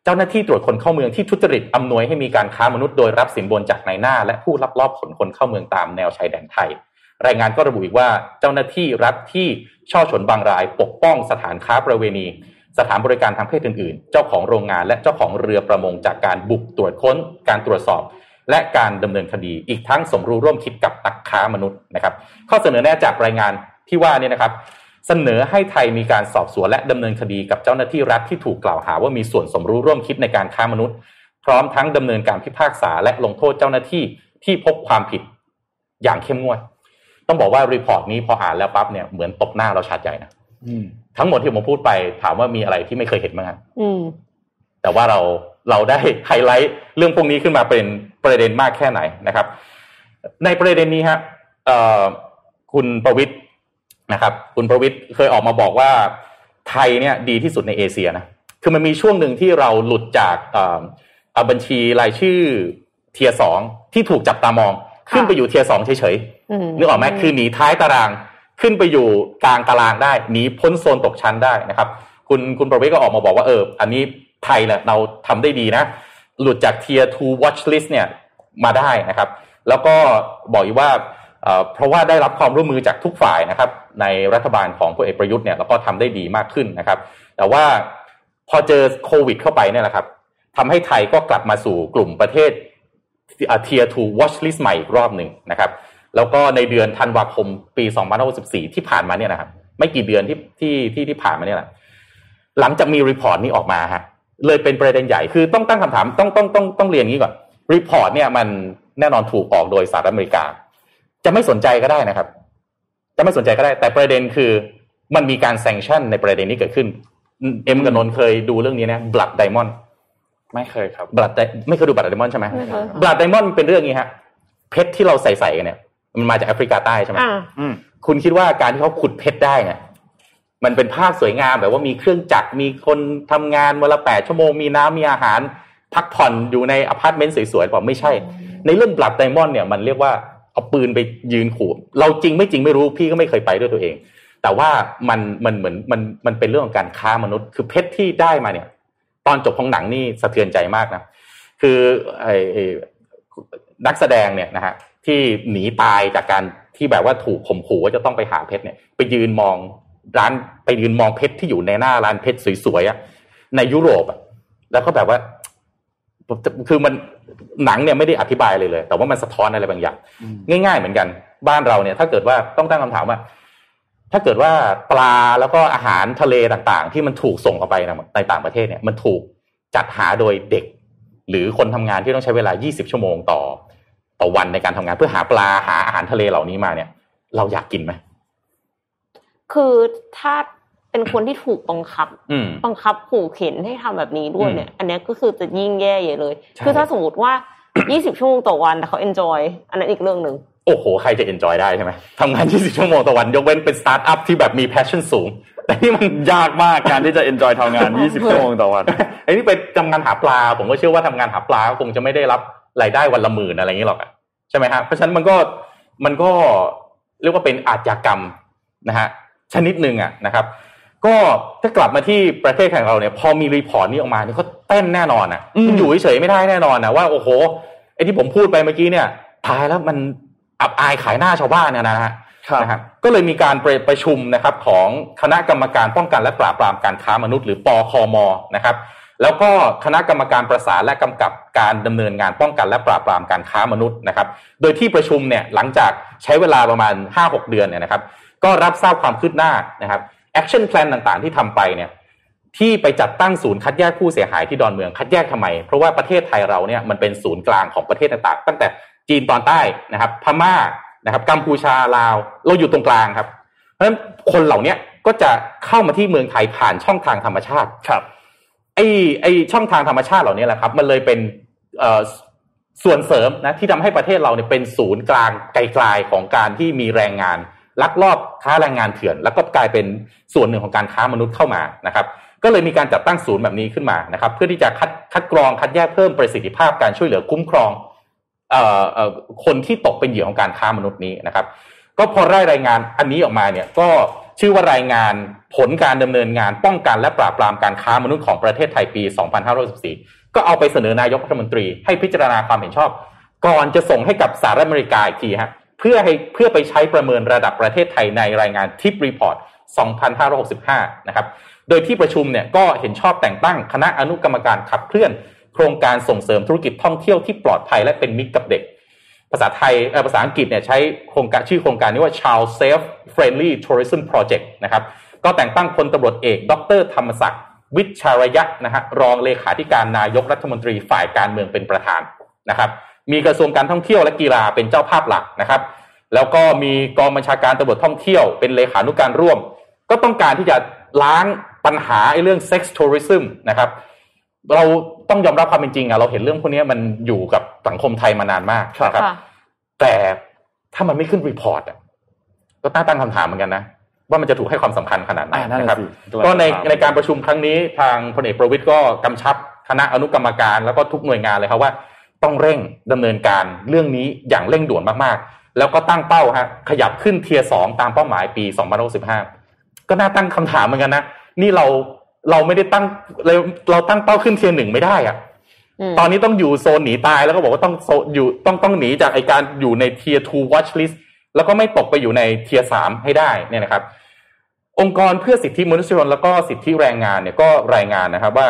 เจ้าหน้าที่ตรวจคนเข้าเมืองที่ทุจริตอำนวยให้มีการค้ามนุษย์โดยรับสินบนจากนายหน้า และผู้ลักลอบขนคนเข้าเมืองตามแนวชายแดนไทย รายงานก็ระบุอีกว่าเจ้าหน้าที่รัฐที่ช่อฉนบางราย ปกป้องสถานค้าประเวณี สถานบริการทางเพศอื่นๆ เจ้าของโรงงานและเจ้าของเรือประมงจากการบุกตรวจค้น การตรวจสอบ และการดำเนินคดี อีกทั้งสมรู้ร่วมคิดกับนักค้ามนุษย์นะครับ ข้อเสนอแนะจากรายงานที่ว่าเนี่ยนะครับ เสนอให้ไทยมีการสอบสวนและดำเนินคดีกับเจ้าหน้าที่รัฐที่ถูกกล่าวหาว่ามีส่วนสมรู้ร่วมคิดในการค้ามนุษย์ พร้อมทั้งดำเนินการพิพากษาและลงโทษเจ้าหน้าที่ที่พบความผิดอย่างเข้มงวด ต้องบอกว่า report นี้พออ่านแล้วปั๊บเนี่ยเหมือนตบหน้าเราฉาดใหญ่นะ ทั้งหมดที่ผมพูดไปถามว่ามีอะไรที่ไม่เคยเห็นบ้างครับอืมแต่ว่าเราเราได้ไฮไลท์เรื่องพวกนี้ขึ้นมาเป็นประเด็นมากแค่ไหนนะครับ ในประเด็นนี้ฮะเอ่อคุณประวิทย์นะครับ คุณประวิทย์เคยออกมาบอกว่าไทยเนี่ยดีที่สุดในเอเชียนะคือมันมีช่วงหนึ่งที่เราหลุดจากเอ่อเอ่อบัญชีรายชื่อเทียสองที่ถูกจับตามอง ขึ้นไปอยู่เทียสองเฉยๆอืมนึกออกไหมคือหนีท้ายตาราง ขึ้นไปอยู่กลางตารางได้หนีพ้นโซนตกชั้นได้นะครับ คุณคุณประเวิทย์ก็ออกมาบอกว่าเอออันนี้ไทยเนี่ยเราทำได้ดีนะ หลุดจาก Tier 2 Watch List เนี่ยมาได้นะครับ แล้วก็บอกอีกว่าเพราะว่าได้รับความร่วมมือจากทุกฝ่ายนะครับ ในรัฐบาลของพลเอกประยุทธ์เนี่ยแล้วก็ทำได้ดีมากขึ้นนะครับ แต่ว่าพอเจอโควิดเข้าไปเนี่ยแหละครับทำให้ไทยก็กลับมาสู่กลุ่มประเทศtier two watch list ใหม่อีกรอบหนึ่งนะครับ แล้วก็ในเดือนธันวาคมปี2564 ที่ผ่านมาเนี่ยนะครับ ไม่กี่เดือนที่ที่ที่ที่ผ่านมาเนี่ยแหละหลังจากมี report นี้ออกมาฮะเลยเป็นประเด็นใหญ่คือต้องตั้งคำถามต้องต้องต้องต้องเรียนอย่างนี้ก่อน report เนี่ยมันแน่นอนถูกออกโดยสหรัฐอเมริกา จะไม่สนใจก็ได้นะครับ จะไม่สนใจก็ได้ แต่ประเด็นคือมันมีการ sanction ในประเด็นนี้เกิดขึ้น เอ็มกับนนท์เคยดูเรื่องนี้นะ Blood Diamondไม่เคยครับ Blood ไม่เคยดู Blood Diamond ใช่ไหมไม่เคยค่ะ Blood Diamond เป็นเรื่องนี้ฮะเพชรที่เราใส่ใส่กันเนี่ย มันมาจากแอฟริกาใต้ใช่ไหมอ่าอืมคุณคิดว่าการที่เขาขุดเพชรได้เนี่ยมันเป็นภาพสวยงามแบบว่ามีเครื่องจักรมีคนทำงานวันละแปดชั่วโมงมีน้ำมีอาหาร พักผ่อนอยู่ในอพาร์ตเมนต์สวยๆบอกไม่ใช่ ในเรื่อง Blood Diamond เนี่ยมันเรียกว่าเอาปืนไปยืนขู่ เราจริงไม่จริงไม่รู้พี่ก็ไม่เคยไปด้วยตัวเอง แต่ว่ามันมันเหมือนมันมันเป็นเรื่องของการค้ามนุษย์ คือเพชรที่ได้มาเนี่ย ตอนจบของหนังนี่สะเทือนใจมากนะคือไอ้ไอ้นักแสดงเนี่ยนะฮะ ที่หนีตายจากการที่แบบว่าถูกข่มขู่ว่าจะต้องไปหาเพชรเนี่ย ไปยืนมองร้านไปยืนมองเพชรที่อยู่ในหน้าร้านเพชรสวยๆอะในยุโรปอะแล้วก็แบบว่าคือมันหนังเนี่ยไม่ได้อธิบายเลยเลย แต่ว่ามันสะท้อนอะไรบางอย่างง่าย ๆ เหมือนกัน บ้านเราเนี่ย ถ้าเกิดว่าต้องตั้งคำถามว่า ถ้าเกิดว่าปลาแล้วก็อาหารทะเลต่างๆ ที่มันถูกส่งออกไปในต่างประเทศเนี่ย มันถูกจัดหาโดยเด็ก หรือคนทำงานที่ต้องใช้เวลา 20 ชั่วโมงต่อ ต่อวันในการทำงานเพื่อหาปลาหาอาหารทะเลเหล่านี้มาเนี่ย เราอยากกินไหมคือถ้าเป็นคนที่ถูกบังคับอืมบังคับขู่เข็นให้ทำแบบนี้ด้วยเนี่ย อันเนี้ยก็คือจะยิ่งแย่ใหญ่เลยใช่คือถ้าสมมติว่า 20 ชั่วโมงต่อวันแต่เขา enjoy อันนั้นอีกเรื่องหนึ่งโอ้โห ใครจะ enjoy ได้ใช่ไหมทำงาน 20 ชั่วโมงต่อวัน ยกเว้นเป็นสตาร์ทอัพที่แบบมี passion สูง แต่นี่มันยากมากการที่จะ enjoy ทำงาน 20 ชั่วโมงต่อวันไอ้นี่ไปทำงานหาปลา ผมก็เชื่อว่าทำงานหาปลาก็คงจะไม่ได้รับ รายได้วันละหมื่นอะไรอย่างนี้หรอกอะใช่ไหมฮะเพราะฉะนั้นมันก็มันก็เรียกว่าเป็นอาชญากรรมนะฮะชนิดหนึ่งอะนะครับ ก็ถ้ากลับมาที่ประเทศของเราเนี่ย พอมี report นี้ออกมาเนี่ยเขาเต้นแน่นอนอะอืมอยู่เฉยๆไม่ได้แน่นอนนะว่าโอ้โหไอ้ที่ผมพูดไปเมื่อกี้เนี่ยตายแล้วมันอับอายขายหน้าชาวบ้านเนี่ยนะฮะครับนะครับก็เลยมีการประประชุมนะครับของคณะกรรมการป้องกันและปราบปรามการค้ามนุษย์หรือปคมนะครับ แล้วก็คณะกรรมการประสานและกำกับการดำเนินงานป้องกันและปราบปรามการค้ามนุษย์นะครับ โดยที่ประชุมเนี่ยหลังจากใช้เวลาประมาณ 5-6 เดือนเนี่ยนะครับ ก็รับทราบความคืบหน้านะครับ action plan ต่างๆ ที่ทำไปเนี่ยที่ไปจัดตั้งศูนย์คัดแยกผู้เสียหายที่ดอนเมืองคัดแยกทำไม เพราะว่าประเทศไทยเราเนี่ยมันเป็นศูนย์กลางของประเทศต่างๆ ตั้งแต่จีนตอนใต้นะครับ พม่านะครับ กัมพูชาลาว เราอยู่ตรงกลางครับ เพราะฉะนั้นคนเหล่านี้ก็จะเข้ามาที่เมืองไทยผ่านช่องทางธรรมชาติครับ ไอ้ไอ้ช่องทางธรรมชาติเหล่านี้แหละครับ มันเลยเป็นส่วนเสริมนะที่ทำให้ประเทศเราเนี่ยเป็นศูนย์กลางไกลๆของการที่มีแรงงานลักลอบค้าแรงงานเถื่อน แล้วก็กลายเป็นส่วนหนึ่งของการค้ามนุษย์เข้ามานะครับ ก็เลยมีการจัดตั้งศูนย์แบบนี้ขึ้นมานะครับ เพื่อที่จะคัดคัดกรองคัดแยกเพิ่มประสิทธิภาพการช่วยเหลือคุ้มครองออคนที่ตกเป็นเหยื่อของการค้ามนุษย์นี้นะครับ ก็พอได้รายงานอันนี้ออกมาเนี่ยก็ ชื่อว่ารายงานผลการดำเนินงานป้องกันและปราบปรามการค้ามนุษย์ของประเทศไทยปี 2564 ก็เอาไปเสนอนายกรัฐมนตรี ให้พิจารณาความเห็นชอบ ก่อนจะส่งให้กับสหรัฐอเมริกาอีกทีฮะเพื่อให้เพื่อไปใช้ประเมินระดับประเทศไทยในรายงานทิปรีพอร์ต 2565 นะครับ โดยที่ประชุมเนี่ยก็เห็นชอบแต่งตั้งคณะอนุกรรมการขับเคลื่อน โครงการส่งเสริมธุรกิจท่องเที่ยวที่ปลอดภัยและเป็นมิตรกับเด็ก ภาษาไทยภาษาอังกฤษเนี่ยใช้โครงการชื่อโครงการนี้ว่า Child Safe Friendly Tourism Project นะครับ ก็แต่งตั้งพลตำรวจเอก ดร ธรรมศักดิ์วิชารยะนะฮะรองเลขาธิการนายกรัฐมนตรีฝ่ายการเมืองเป็นประธานนะครับ มีกระทรวงการท่องเที่ยวและกีฬาเป็นเจ้าภาพหลักนะครับ แล้วก็มีกองบัญชาการตำรวจท่องเที่ยวเป็นเลขานุการร่วม ก็ต้องการที่จะล้างปัญหาไอ้เรื่อง sex tourism นะครับ เราต้องยอมรับความเป็นจริงอะเราเห็นเรื่องพวกนี้มันอยู่กับสังคมไทยมานานมากนะครับค่ะแต่ถ้ามันไม่ขึ้น report อะก็น่าตั้งคำถามเหมือนกันนะว่ามันจะถูกให้ความสำคัญขนาดไหนอ่านั่นนะคน่ะรับสิก็ในในการประชุมครั้งนี้ทางพลเอกประวิตรก็กำชับคณะอนุกรรมการแล้วก็ทุกหน่วยงานเลยครับว่า ต้องเร่งดำเนินการเรื่องนี้อย่างเร่งด่วนมากๆ แล้วก็ตั้งเป้าฮะขยับขึ้น tier สองตามเป้าหมายปี 2065 ก็น่าตั้งคำถามเหมือนกันนะ นี่เรา เราไม่ได้ตั้งเราเราตั้งเป้าขึ้นเทียหนึ่งไม่ได้อะอืมตอนนี้ต้องอยู่โซนหนีตายแล้วก็บอกว่าต้องโซอยู่ต้องต้องหนีจากไอการอยู่ในเทีย2 watch list แล้วก็ไม่ตกไปอยู่ในเทียสามให้ได้เนี่ยนะครับ องค์กรเพื่อสิทธิมนุษยชนแล้วก็สิทธิแรงงานเนี่ยก็รายงานนะครับว่า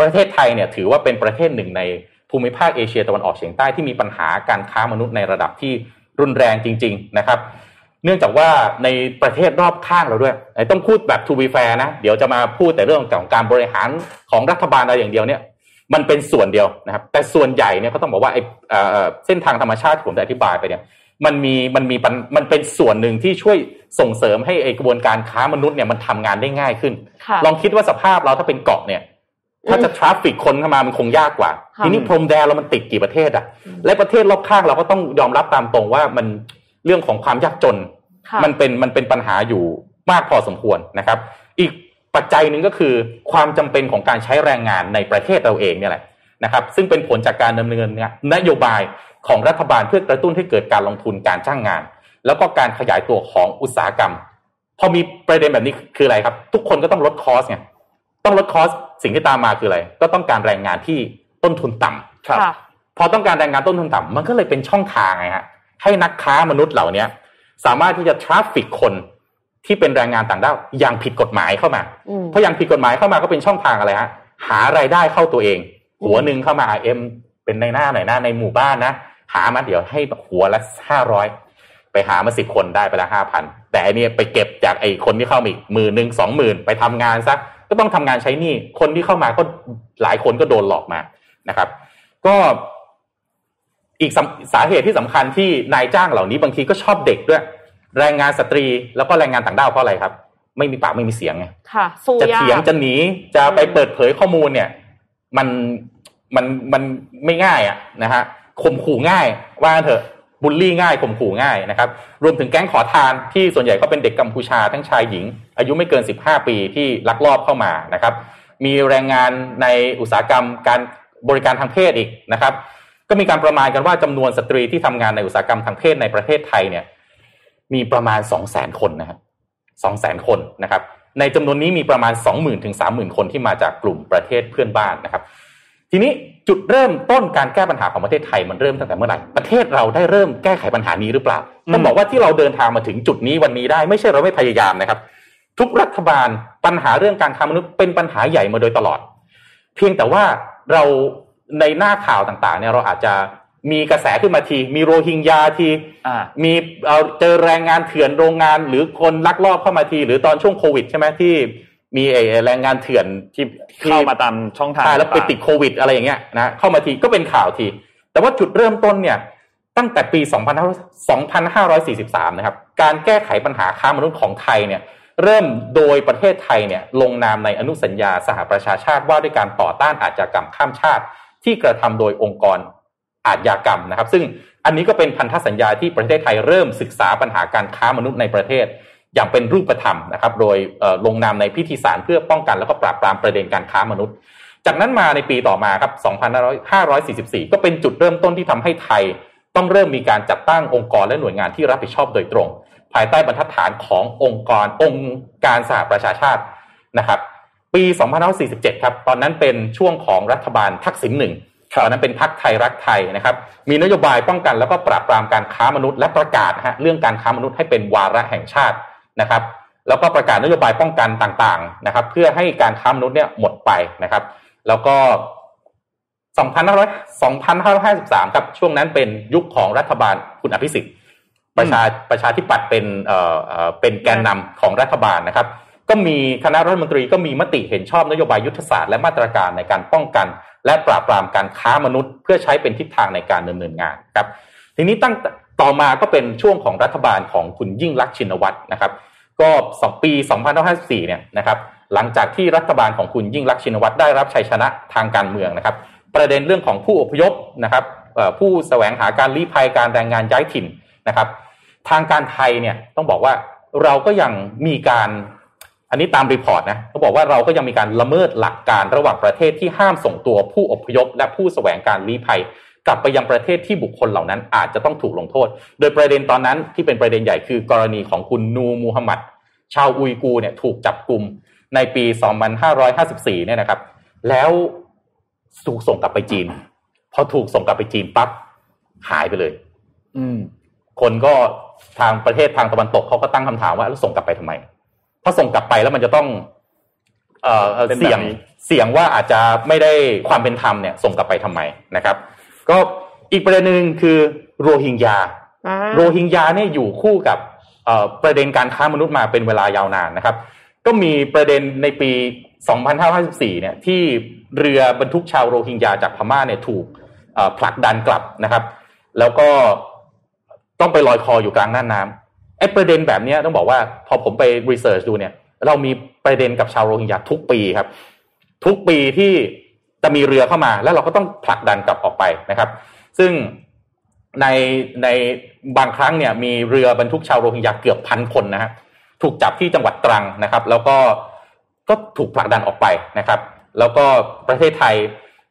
ประเทศไทยเนี่ยถือว่าเป็นประเทศหนึ่งในภูมิภาคเอเชียตะวันออกเฉียงใต้ที่มีปัญหาการค้ามนุษย์ในระดับที่รุนแรงจริง ๆ นะครับ เนื่องจากว่าในประเทศรอบข้างเราด้วยไอ้ต้องพูดแบบ to be fair นะ เดี๋ยวจะมาพูดแต่เรื่องของการบริหารของรัฐบาลอะไรอย่างเดียวเนี่ย มันเป็นส่วนเดียวนะครับ แต่ส่วนใหญ่เนี่ยก็ต้องบอกว่าไอ้เอ่อเส้นทางธรรมชาติที่ผมได้อธิบายไปเนี่ย มันมีมันมีปัญมันเป็นส่วนหนึ่งที่ช่วยส่งเสริมให้ไอ้กระบวนการค้ามนุษย์เนี่ยมันทำงานได้ง่ายขึ้นค่ะลองคิดว่าสภาพเราถ้าเป็นเกาะเนี่ยถ้าจะทราฟฟิกคนเข้ามามันคงยากกว่าค่ะทีนี้พรมแดนเรามันติดกี่ประเทศอะและประเทศรอบข้างเราก็ต้องยอมรับตามตรงว่ามัน เรื่องของความยากจนค่ะมันเป็นมันเป็นปัญหาอยู่มากพอสมควรนะครับ อีกปัจจัยหนึ่งก็คือความจำเป็นของการใช้แรงงานในประเทศเราเองเนี่ยแหละนะครับ ซึ่งเป็นผลจากการดำเนินนโยบายของรัฐบาลเพื่อกระตุ้นให้เกิดการลงทุนการจ้างงาน แล้วก็การขยายตัวของอุตสาหกรรม พอมีประเด็นแบบนี้คืออะไรครับ ทุกคนก็ต้องลดคอสไงต้องลด cost สิ่งที่ตามมาคืออะไร ก็ต้องการแรงงานที่ต้นทุนต่ำครับค่ะพอต้องการแรงงานต้นทุนต่ำมันก็เลยเป็นช่องทางไงฮะ ให้นักค้ามนุษย์เหล่าเนี้ยสามารถที่จะ traffic คนที่เป็นแรงงานต่างด้าวอย่างผิดกฎหมายเข้ามาอืมเพราะอย่างผิดกฎหมายเข้ามาก็เป็นช่องทางอะไรฮะหารายได้เข้าตัวเอง หัวหนึ่งเข้ามาเอ็มเป็นนายหน้าหน่อยนายหน้าในหมู่บ้านนะหามาเดี๋ยวให้หัวละห้าร้อยไปหามาสิบคนได้ไปละห้าพันแต่อันนี้ไปเก็บจากไอ้คนที่เข้ามาอีกหมื่นหนึ่งสองหมื่นไปทำงานซะก็ต้องทำงานใช้หนี้คนที่เข้ามาก็หลายคนก็โดนหลอกมานะครับ ก็ อีกสาสาเหตุที่สำคัญที่นายจ้างเหล่านี้บางทีก็ชอบเด็กด้วย แรงงานสตรีแล้วก็แรงงานต่างด้าวเพราะอะไรครับ ไม่มีปากไม่มีเสียงไงค่ะสู้จะยาเถียงกจะหนีจะไปเปิดเผยข้อมูลเนี่ย มันมันมันไม่ง่ายอะนะฮะข่มขู่ง่ายว่างั้นเถอะบูลลี่ง่ายข่มขู่ง่ายนะครับ รวมถึงแก๊งขอทานที่ส่วนใหญ่ก็เป็นเด็กกัมพูชาทั้งชายหญิง อายุไม่เกิน 15 ปีที่ลักลอบเข้ามานะครับ มีแรงงานในอุตสาหกรรมการบริการทางเพศอีกนะครับ ก็มีการประมาณกันว่าจำนวนสตรีที่ทำงานในอุตสาหกรรมทางเพศในประเทศไทยเนี่ยมีประมาณ2 0 0 0 0 0คนนะครับ2 0 0 0 0 0คนนะครับ ในจำนวนนี้มีประมาณ20,000ถึง30,000คนที่มาจากกลุ่มประเทศเพื่อนบ้านนะครับ ทีนี้จุดเริ่มต้นการแก้ปัญหาของประเทศไทยมันเริ่มตั้งแต่เมื่อไหร่ประเทศเราได้เริ่มแก้ไขปัญหานี้หรือเปล่าต้องบอกว่าที่เราเดินทางมาถึงจุดนี้วันนี้ได้ไม่ใช่เราไม่พยายามนะครับ ทุกรัฐบาลปัญหาเรื่องการค้ามนุษย์เป็นปัญหาใหญ่มาโดยตลอด เพียงแต่ว่าเรา ในหน้าข่าวต่างๆเนี่ยเราอาจจะมีกระแสขึ้นมาที มีโรฮิงญาทีอ่ามีเอ่อเจอแรงงานเถื่อนโรงงาน หรือคนลักลอบเข้ามาที หรือตอนช่วงโควิดใช่ไหมที่มีไอ้แรงงานเถื่อนที่ที่เข้ามาตามช่องทางใช่แล้วไปติดโควิด อะไรอย่างเงี้ยนะเข้ามาทีก็เป็นข่าวที แต่ว่าจุดเริ่มต้นเนี่ยตั้งแต่ปี 2543 นะครับ การแก้ไขปัญหาค้ามนุษย์ของไทยเนี่ยเริ่มโดยประเทศไทยเนี่ยลงนามในอนุสัญญาสหประชาชาติว่าด้วยการต่อต้านอาชญากรรมข้ามชาติ ที่กระทำโดยองค์กรอาชญากรรมนะครับ ซึ่งอันนี้ก็เป็นพันธสัญญาที่ประเทศไทยเริ่มศึกษาปัญหาการค้ามนุษย์ในประเทศ อย่างเป็นรูปธรรมนะครับ โดยลงนามในพิธีสารเพื่อป้องกันแล้วก็ปราบปรามประเด็นการค้ามนุษย์ จากนั้นมาในปีต่อมาครับ 2544 ก็เป็นจุดเริ่มต้นที่ทำให้ไทย ต้องเริ่มมีการจัดตั้งองค์กรและหน่วยงานที่รับผิดชอบโดยตรง ภายใต้บรรทัดฐานขององค์กรองค์การสหประชาชาตินะครับ ปี2547 ครับ ตอนนั้นเป็นช่วงของรัฐบาลทักษิณหนึ่งตอนนั้นเป็นพักไทยรักไทยนะครับ มีนโยบายป้องกันแล้วก็ปราบปรามการค้ามนุษย์และประกาศนะฮะเรื่องการค้ามนุษย์ให้เป็นวาระแห่งชาตินะครับ แล้วก็ประกาศนโยบายป้องกันต่างๆนะครับ เพื่อให้การค้ามนุษย์เนี่ยหมดไปนะครับ แล้วก็2553ครับช่วงนั้นเป็นยุคของรัฐบาลคุณอภิสิทธิ์ประชาประชาธิปัตย์เป็นเอ่อเอ่อเป็นแกนนำของรัฐบาลนะครับ ก็มีคณะรัฐมนตรีก็มีมติเห็นชอบนโยบายยุทธศาสตร์และมาตรการในการป้องกัน และปราบปรามการค้ามนุษย์ เพื่อใช้เป็นทิศทางในการดำเนินงานครับ ทีนี้ตั้งต่อมาก็เป็นช่วงของรัฐบาลของคุณยิ่งลักษณ์ชินวัตรนะครับ ก็สองปี2554เนี่ยนะครับหลังจากที่รัฐบาลของคุณยิ่งลักษณ์ชินวัตรได้รับชัยชนะทางการเมืองนะครับ ประเด็นเรื่องของผู้อพยพนะครับผู้แสวงหาการลี้ภัยการแรงงานย้ายถิ่นนะครับ ทางการไทยเนี่ยต้องบอกว่าเราก็ยังมีการ อันนี้ตามรีพอร์ตนะเขาบอกว่าเราก็ยังมีการละเมิดหลักการระหว่างประเทศที่ห้ามส่งตัวผู้อพยพ และผู้แสวงการลี้ภัย กลับไปยังประเทศที่บุคคลเหล่านั้นอาจจะต้องถูกลงโทษ โดยประเด็นตอนนั้นที่เป็นประเด็นใหญ่คือกรณีของคุณนูมูฮัมหมัด ชาวอุยกูร์เนี่ยถูกจับกลุ่มในปี 2554 เนี่ยนะครับ แล้วถูกส่งกลับไปจีน พอถูกส่งกลับไปจีนปั๊บหายไปเลย อืม คนก็ทางประเทศทางตะวันตกเขาก็ตั้งคำถามว่าแล้วส่งกลับไปทำไม ถ้าส่งกลับไปแล้วมันจะต้องเอ่อเอ่อเป็นแบบเสี่ยงนี้เสี่ยงว่าอาจจะไม่ได้ความเป็นธรรมเนี่ย ส่งกลับไปทำไมนะครับ ก็อีกประเด็นหนึ่งคือโรฮิงญาอ่าโรฮิงญาเนี่ยอยู่คู่กับเอ่อประเด็นการค้ามนุษย์มาเป็นเวลายาวนานนะครับ ก็มีประเด็นในปี 2554 เนี่ยที่เรือบรรทุกชาวโรฮิงญาจากพม่าเนี่ยถูกเอ่อผลักดันกลับนะครับ แล้วก็ต้องไปลอยคออยู่กลางน่านน้ำ ไอ้ประเด็นแบบนี้ต้องบอกว่าพอผมไปรีเสิร์ชดูเนี่ย เรามีประเด็นกับชาวโรฮิงญาทุกปีครับ ทุกปีที่จะมีเรือเข้ามา แล้วเราก็ต้องผลักดันกลับออกไปนะครับ ซึ่งในในบางครั้งเนี่ยมีเรือบรรทุกชาวโรฮิงญาเกือบพันคนนะฮะถูกจับที่จังหวัดตรังนะครับ แล้วก็ก็ถูกผลักดันออกไปนะครับ แล้วก็ประเทศไทย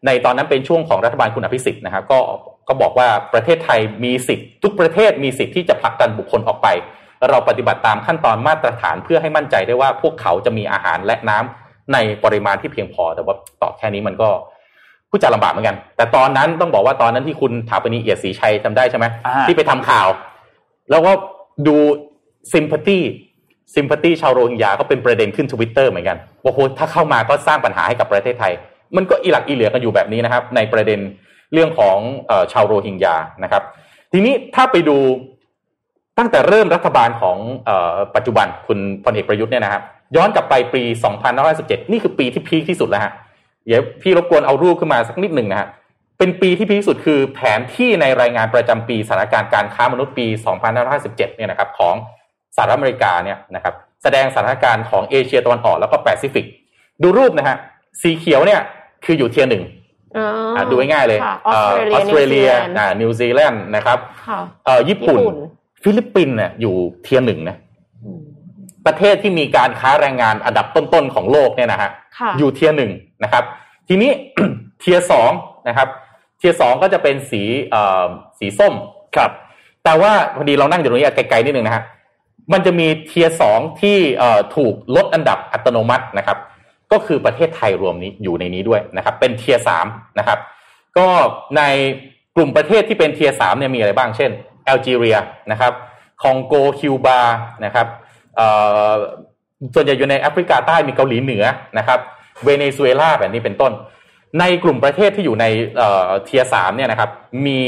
ในตอนนั้นเป็นช่วงของรัฐบาลคุณอภิสิทธิ์นะครับก็ ก็บอกว่าประเทศไทยมีสิทธิ์ทุกประเทศมีสิทธิ์ที่จะผลักดันบุคคลออกไป เราปฏิบัติตามขั้นตอนมาตรฐานเพื่อให้มั่นใจได้ว่าพวกเขาจะมีอาหารและน้ำในปริมาณที่เพียงพอ แต่ว่าตอบแค่นี้มันก็ผู้จะลำบากเหมือนกัน แต่ตอนนั้นต้องบอกว่าตอนนั้นที่คุณถาปนีเอียดศรีชัยจำได้ใช่ไหมอ่าที่ไปทำข่าว แล้วก็ดูซิมพัตตี้ซิมพัตตี้ชาวโรฮิงญาก็เป็นประเด็นขึ้นทวิตเตอร์เหมือนกันว่าโหถ้าเข้ามาก็สร้างปัญหาให้กับประเทศไทย มันก็อีหลักอีเหลือกันอยู่แบบนี้นะครับ ในประเด็น เรื่องของชาวโรฮิงญานะครับ ทีนี้ถ้าไปดูตั้งแต่เริ่มรัฐบาลของปัจจุบันคุณพลเอกประยุทธ์เนี่ยนะครับย้อนกลับไปปี 2517 นี่คือปีที่พีคที่สุดแล้วฮะเดี๋ยวพี่รบกวนเอารูปขึ้นมาสักนิดหนึ่งนะฮะเป็นปีที่พีคที่สุดคือแผนที่ในรายงานประจำปีสถานการณ์การค้ามนุษย์ปี 2557 เนี่ยนะครับของสหรัฐอเมริกาเนี่ยนะครับแสดงสถานการณ์ของเอเชียตะวันออกแล้วก็แปซิฟิก ดูรูปนะฮะสีเขียวเนี่ยคืออยู่ tier หนึ่ง ดูง่ายๆเลยออสเตรเลียนิวซีแลนด์นะครับญี่ปุ่น ฟิลิปปินส์เนี่ยอยู่ tier หนึ่งนะประเทศที่มีการค้าแรงงานอันดับต้นๆของโลกเนี่ยนะฮะอยู่ tier หนึ่งนะครับ ทีนี้ tier สองนะครับ tier สองก็จะเป็นสีสีส้มครับ แต่ว่าพอดีเรานั่งอยู่ตรงนี้ไกลๆนิดนึงนะฮะมันจะมี tier สองที่ถูกลดอันดับอัตโนมัตินะครับ ก็คือประเทศไทยรวมนี้อยู่ในนี้ด้วยนะครับ เป็น tier สามนะครับ ก็ในกลุ่มประเทศที่เป็น tier สามเนี่ยมีอะไรบ้างเช่นแอลจีเรียนะครับคองโกคิวบานะครับส่วนใหญ่อยู่ในแอฟริกาใต้มีเกาหลีเหนือนะครับเวเนซุเอลาแบบนี้เป็นต้น ในกลุ่มประเทศที่อยู่ใน tier สามเนี่ยนะครับมี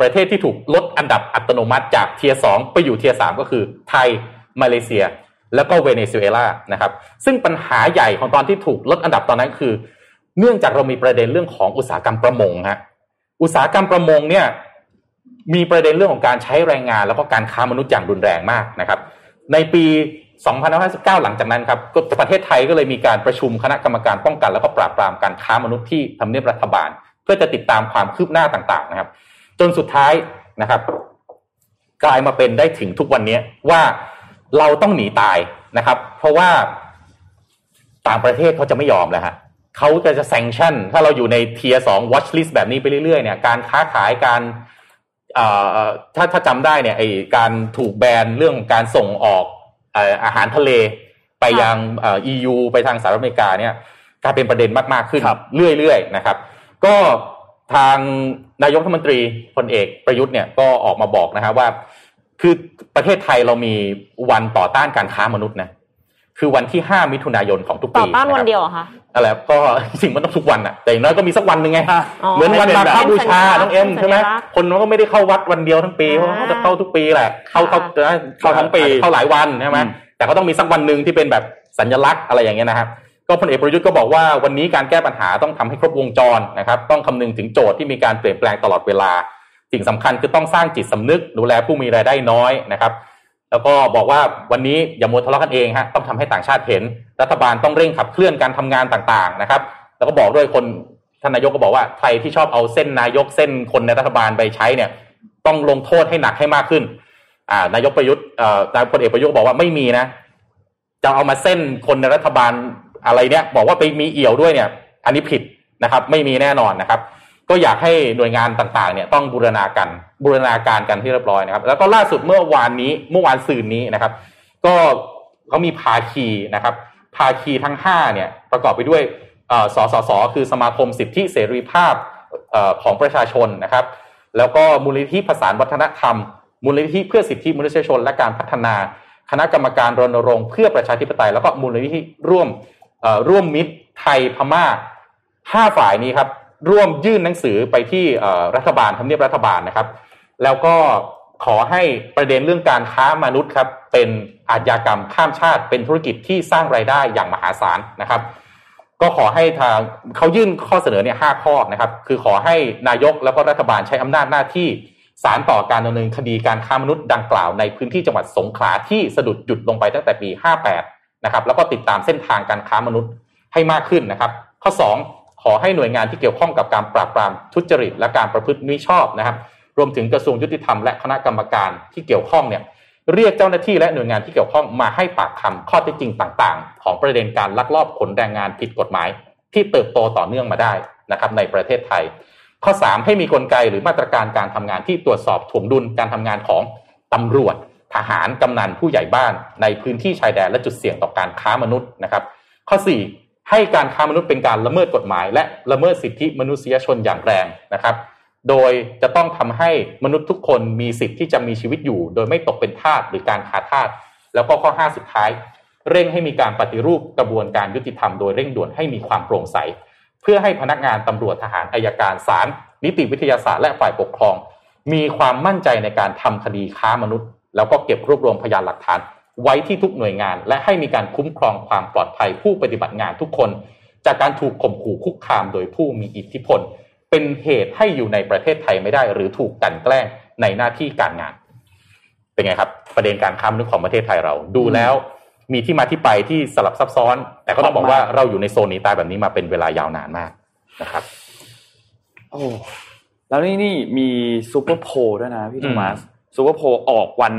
ประเทศที่ถูกลดอันดับอัตโนมัติจากเทียสองไปอยู่เทียสามก็คือไทยมาเลเซีย แล้วก็เวเนซุเอลานะครับซึ่งปัญหาใหญ่ของตอนที่ถูกลดอันดับตอนนั้นคือ เนื่องจากเรามีประเด็นเรื่องของอุตสาหกรรมประมงฮะอุตสาหกรรมประมงเนี่ยมีประเด็นเรื่องของการใช้แรงงาน แล้วก็การค้ามนุษย์อย่างรุนแรงมากนะครับ ในปี2559 หลังจากนั้นครับประเทศไทยก็เลยมีการประชุมคณะกรรมการป้องกัน แล้วก็ปราบปรามการค้ามนุษย์ที่ทำเนียบรัฐบาล เพื่อจะติดตามความคืบหน้าต่างๆนะครับ จนสุดท้ายนะครับ กลายมาเป็นได้ถึงทุกวันนี้ว่า เราต้องหนีตายนะครับ เพราะว่าต่างประเทศเขาจะไม่ยอมแล้วฮะเขาจะจะ sanction ถ้าเราอยู่ใน Tier สอง Watch List แบบนี้ไปเรื่อยๆเนี่ยการค้าขายการถ้าถ้าจำได้เนี่ยไอ้การถูกแบนเรื่องการส่งออกอาหารทะเลไปยัง EU ไปทางสหรัฐอเมริกาเนี่ยกลายเป็นประเด็นมากๆขึ้นเรื่อยๆนะครับ ก็ทางนายกรัฐมนตรีพลเอกประยุทธ์เนี่ยก็ออกมาบอกนะฮะว่า คือประเทศไทยเรามีวันต่อต้านการค้ามนุษย์นะคือวันที่ห้ามิถุนายนของทุกปีต่อต้านวันเดียวอะคะอะไรก็สิ่งมันต้องทุกวันอะแต่อย่างน้อยก็มีสักวันหนึ่งไงเหมือนวันมาฆบูชาน้องเอ็มใช่ไหมคนมันก็ไม่ได้เข้าวัดวันเดียวทั้งปีเขาจะเข้าทุกปีแหละเข้าเข้าเข้าทั้งปีเข้าหลายวันใช่ไหมแต่ก็ต้องมีสักวันหนึ่งที่เป็นแบบสัญลักษณ์อะไรอย่างเงี้ยนะครับก็พลเอกประยุทธ์ก็บอกว่าวันนี้การแก้ปัญหาต้องทำให้ครบวงจรนะครับ ต้องคำนึงถึงโจทย์ที่มีการเปลี่ยนแปลงตลอดเวลา สิ่งสำคัญคือต้องสร้างจิตสำนึก ดูแลผู้มีรายได้น้อยนะครับ แล้วก็บอกว่าวันนี้อย่ามัวทะเลาะกันเองฮะต้องทำให้ต่างชาติเห็น รัฐบาลต้องเร่งขับเคลื่อนการทำงานต่างๆนะครับ แล้วก็บอกด้วยคนท่านนายกก็บอกว่าใครที่ชอบเอาเส้นนายกเส้นคนในรัฐบาลไปใช้เนี่ย ต้องลงโทษให้หนักให้มากขึ้นนายกประยุทธ์นายพลเอกประยุทธ์บอกว่าไม่มีนะ จะเอามาเส้นคนในรัฐบาลอะไรเนี่ย บอกว่าไปมีเอี่ยวด้วยเนี่ย อันนี้ผิดนะครับ ไม่มีแน่นอนนะครับ ก็อยากให้หน่วยงานต่างๆเนี่ยต้องบูรณาการบูรณาการกันที่เรียบร้อยนะครับ แล้วก็ล่าสุดเมื่อวานนี้เมื่อวานซืนนี้นะครับ ก็เขามีภาคีนะครับ ภาคีทั้งห้าเนี่ยประกอบไปด้วยสสสคือสมาคมสิทธิเสรีภาพของประชาชนนะครับ แล้วก็มูลนิธิภาษาวัฒนธรรม มูลนิธิเพื่อสิทธิมนุษยชน และการพัฒนา คณะกรรมการรณรงค์เพื่อประชาธิปไตย แล้วก็มูลนิธิร่วมร่วมมิตรไทยพม่าห้าฝ่ายนี้ครับ ร่วมยื่นหนังสือไปที่รัฐบาลทำเนียบรัฐบาลนะครับ แล้วก็ขอให้ประเด็นเรื่องการค้ามนุษย์ครับเป็นอาชญากรรมข้ามชาติ เป็นธุรกิจที่สร้างไรายได้อย่างมหาศาลนะครับ ก็ขอให้ทางเขายื่นข้อเสนอเนี่ยห้าข้อนะครับ คือขอให้นายกแล้วก็รัฐบาลใช้อำนาจหน้าที่สารต่อการดำเนินคดีการค้ามนุษย์ดังกล่าวในพื้นที่จังหวัดสงขลาที่สะดุดหยุดลงไปตั้งแต่ปี 58 นะครับ แล้วก็ติดตามเส้นทางการค้ามนุษย์ให้มากขึ้นนะครับ ข้อ 2 ขอให้หน่วยงานที่เกี่ยวข้องกับการปราบปรามทุจริตและการประพฤติมิชอบนะครับ รวมถึงกระทรวงยุติธรรมและคณะกรรมการที่เกี่ยวข้องเนี่ยเรียกเจ้าหน้าที่และหน่วยงานที่เกี่ยวข้องมาให้ปากคำข้อเท็จจริงต่าง ๆ ของประเด็นการลักลอบขนแรงงานผิดกฎหมาย ที่เติบโตต่อเนื่องมาได้นะครับในประเทศไทย ข้อ 3 ให้มีกลไกหรือมาตรการการทำงานที่ตรวจสอบถ่วงดุลการทำงานของตำรวจ ทหารกำนันผู้ใหญ่บ้าน ในพื้นที่ชายแดนและจุดเสี่ยงต่อการค้ามนุษย์นะครับ ข้อ 4 ให้การค้ามนุษย์เป็นการละเมิดกฎหมาย และละเมิดสิทธิมนุษยชนอย่างแรงนะครับ โดยจะต้องทำให้มนุษย์ทุกคนมีสิทธิ์ที่จะมีชีวิตอยู่ โดยไม่ตกเป็นทาสหรือการขาทาสแล้วก็ข้อ 5 สุดท้าย เร่งให้มีการปฏิรูปกระบวนการยุติธรรมโดยเร่งด่วนให้มีความโปร่งใส เพื่อให้พนักงานตำรวจทหารอายการศาลนิติวิทยาศาสตร์และฝ่ายปกครอง มีความมั่นใจในการทำคดีค้ามนุษย์ แล้วก็เก็บรวบรวมพยานหลักฐาน ไว้ที่ทุกหน่วยงาน และให้มีการคุ้มครองความปลอดภัยผู้ปฏิบัติงานทุกคน จากการถูกข่มขู่คุกคามโดยผู้มีอิทธิพล เป็นเหตุให้อยู่ในประเทศไทยไม่ได้ หรือถูกกลันแกล้งในหน้าที่การงาน เป็นไงครับ ประเด็นการค้ามนุษย์ของประเทศไทยเราดูแล้วมีที่มาที่ไปที่สลับซับซ้อน แต่ก็ต้องบอกว่าเราอยู่ในโซนหนีตายแบบนี้มาเป็นเวลายาวนานมากนะครับ โอ้แล้วนี่นี่มี Super Poll ด้วยนะพี่อืโทมมัส Super Poll ออกวัน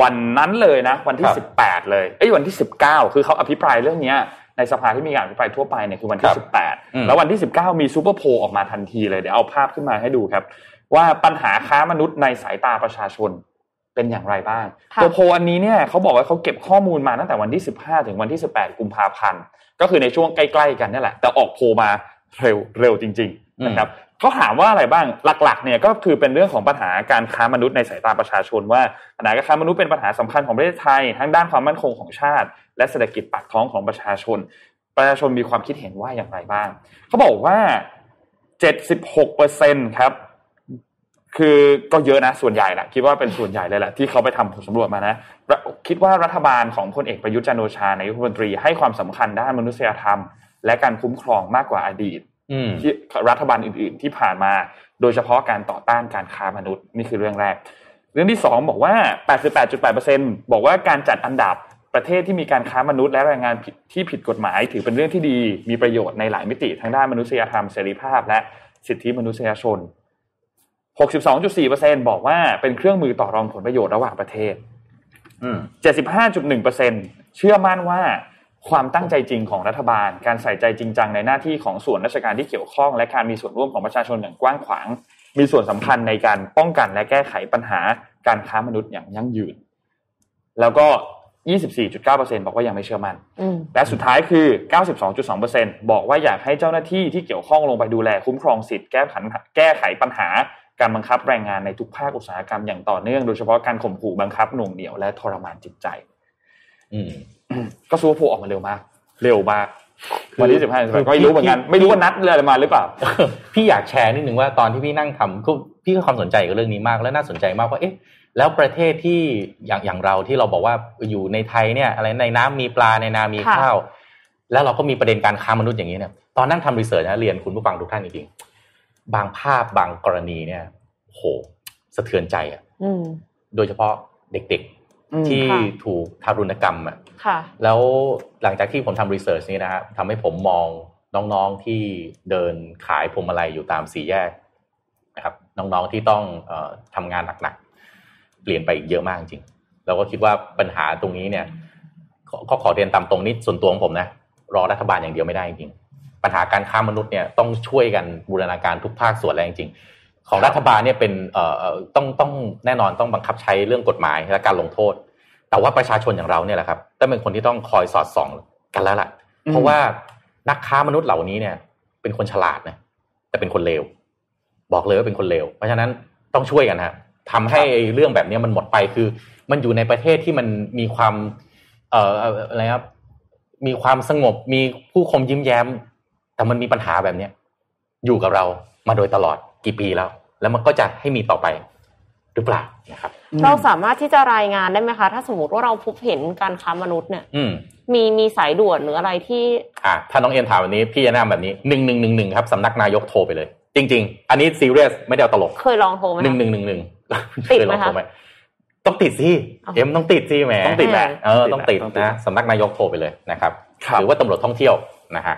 วันนั้นเลยนะ วันที่ครับสิบแปดเลยเอ้ยวันที่สิบเก้าคือเขาอภิปรายเรื่องเนี้ยในสภาที่มีการอภิปรายทั่วไปเนี่ยคือวันที่ครับสิบแปดอืมแล้ววันที่สิบเก้ามี Super Poll ออกมาทันทีเลยเดี๋ยวเอาภาพขึ้นมาให้ดูครับ ว่าปัญหาค้ามนุษย์ในสายตาประชาชนเป็นอย่างไรบ้างค่ะตัวโพลอันนี้เนี่ยเขาบอกว่าเขาเก็บข้อมูลมาตั้งแต่วันที่ 15 ถึงวันที่ 18 กุมภาพันธ์ก็คือในช่วงใกล้ ๆ กันนี่แหละ แต่ออกโพลมาเร็วเร็วจริง ๆ นะครับ เขาถามว่าอะไรบ้างหลักๆเนี่ยก็คือเป็นเรื่องของปัญหาการค้ามนุษย์ในสายตาประชาชนว่าปัญหาการค้ามนุษย์เป็นปัญหาสำคัญของประเทศไทย ทั้งด้านความมั่นคงของชาติ และเศรษฐกิจปากท้องของประชาชน ประชาชนมีความคิดเห็นว่าอย่างไรบ้าง เขาบอกว่า 76เปอร์เซ็นครับคือก็เยอะนะส่วนใหญ่แหละคิดว่าเป็นส่วนใหญ่เลยแหละที่เขาไปทำผลสำรวจมานะคิดว่ารัฐบาลของพลเอกประยุทธ์จันโอชา นายกรัฐมนตรีให้ความสำคัญด้านมนุษยธรรม และการคุ้มครองมากกว่าอดีต ที่รัฐบาลอื่น ๆ ที่ผ่านมา โดยเฉพาะการต่อต้านการค้ามนุษย์นี่คือเรื่องแรก เรื่องที่สองบอกว่า 88.8%บอกว่าการจัดอันดับประเทศที่มีการค้ามนุษย์และแรงงานผิดที่ผิดกฎหมาย ถือเป็นเรื่องที่ดี มีประโยชน์ในหลายมิติทั้งด้านมนุษยธรรมเสรีภาพ และสิทธิมนุษยชน 62.4%บอกว่าเป็นเครื่องมือต่อรองผลประโยชน์ระหว่างประเทศอืม75.1%เชื่อมั่นว่า ความตั้งใจจริงของรัฐบาล การใส่ใจจริงจังในหน้าที่ของส่วนราชการที่เกี่ยวข้อง และการมีส่วนร่วมของประชาชนอย่างกว้างขวาง มีส่วนสำคัญในการป้องกันและแก้ไขปัญหาการค้ามนุษย์อย่างยั่งยืน แล้วก็ 24.9%บอกว่ายังไม่เชื่อมั่นอืมและสุดท้ายคือ 92.2%บอกว่าอยากให้เจ้าหน้าที่ที่เกี่ยวข้องลงไปดูแลคุ้มครองสิทธิ์แก้ปัญหาแก้ไขปัญหาการบังคับแรงงานในทุกภาคอุตสาหกรรมอย่างต่อเนื่อง โดยเฉพาะการข่มขู่บังคับหน่วงเหนี่ยวและทรมานจิตใจอืม ก็ซูเปอร์โพลออกมาเร็วมาก เร็วมากคือวันที่สิบห้าคือก็ไม่รู้เหมือนกันพี่ไม่รู้ว่านัดอะไรมาหรือเปล่า พี่อยากแชร์นิดนึงว่าตอนที่พี่นั่งทำคือพี่ก็ความสนใจกับเรื่องนี้มากและน่าสนใจมากว่าเอ๊ะแล้วประเทศที่อย่างอย่างเราที่เราบอกว่าอยู่ในไทยเนี่ยอะไรในน้ำมีปลาในนามีค่ะข้าว แล้วเราก็มีประเด็นการค้ามนุษย์อย่างนี้เนี่ยตอนนั่งทำรีเสิร์ชนะเรียนคุณผู้ฟังทุกท่านจริงๆบางภาพบางกรณีเนี่ยโหสะเทือนใจอะอืมโดยเฉพาะเด็กอืมๆ ที่ค่ะถูกทารุณกรรมอะค่ะแล้วหลังจากที่ผมทำรีเสิร์ชนี้นะฮะทำให้ผมมองน้องๆที่เดินขายพวงมาลัยอยู่ตามสี่แยกนะครับ น้องๆที่ต้องเออทำงานหนักๆ เปลี่ยนไปอีกเยอะมากจริงเราก็คิดว่าปัญหาตรงนี้เนี่ยขอขอขอเรียนตามตรงนี้ส่วนตัวของผมนะรอรัฐบาลอย่างเดียวไม่ได้จริงปัญหาการค้ามนุษย์เนี่ยต้องช่วยกันบูรณาการทุกภาคส่วนแล้วจริงๆ ของรัฐบาลเนี่ยเป็นเอ่อเอ่อต้องต้องแน่นอนต้องบังคับใช้เรื่องกฎหมายและการลงโทษ แต่ว่าประชาชนอย่างเราเนี่ยแหละครับต้องเป็นคนที่ต้องคอยสอดส่องกันแล้วล่ะอืมเพราะว่านักค้ามนุษย์เหล่านี้เนี่ย เป็นคนฉลาดนะแต่เป็นคนเลวบอกเลยว่าเป็นคนเลวเพราะฉะนั้นต้องช่วยกันฮะทำให้เรื่องแบบนี้มันหมดไปคือ มันอยู่ในประเทศที่มันมีความ เอ่ออะไรครับมีความสงบมีผู้คมยิ้มแย้ม แต่มันมีปัญหาแบบเนี้ยอยู่กับเรามาโดยตลอด กี่ปีแล้ว แล้วมันก็จะให้มีต่อไปหรือเปล่านะครับ เราสามารถที่จะรายงานได้ไหมคะ ถ้าสมมติว่าเราพบเห็นการค้ามนุษย์เนี่ยอืมมีมีสายด่วนหรืออะไรที่ อะถ้าน้องเอ็นถามแบบนี้พี่จะแนะนำแบบนี้หนึ่งหนึ่งหนึ่งหนึ่งครับสำนักนายกโทรไปเลย จริง ๆ อันนี้ซีเรียสไม่ได้เอาตลกเคยลองโทรไหมหนึ่งคะหนึ่งหนึ่งหนึ่งติดไหมคะต้องติดสิอ๋อเอ็มต้องติดสิแหมต้องติดแหละเออต้องติดต้องติดนะสำนักนายกโทรไปเลยนะครับครับ หรือว่าตำรวจท่องเที่ยวนะฮะ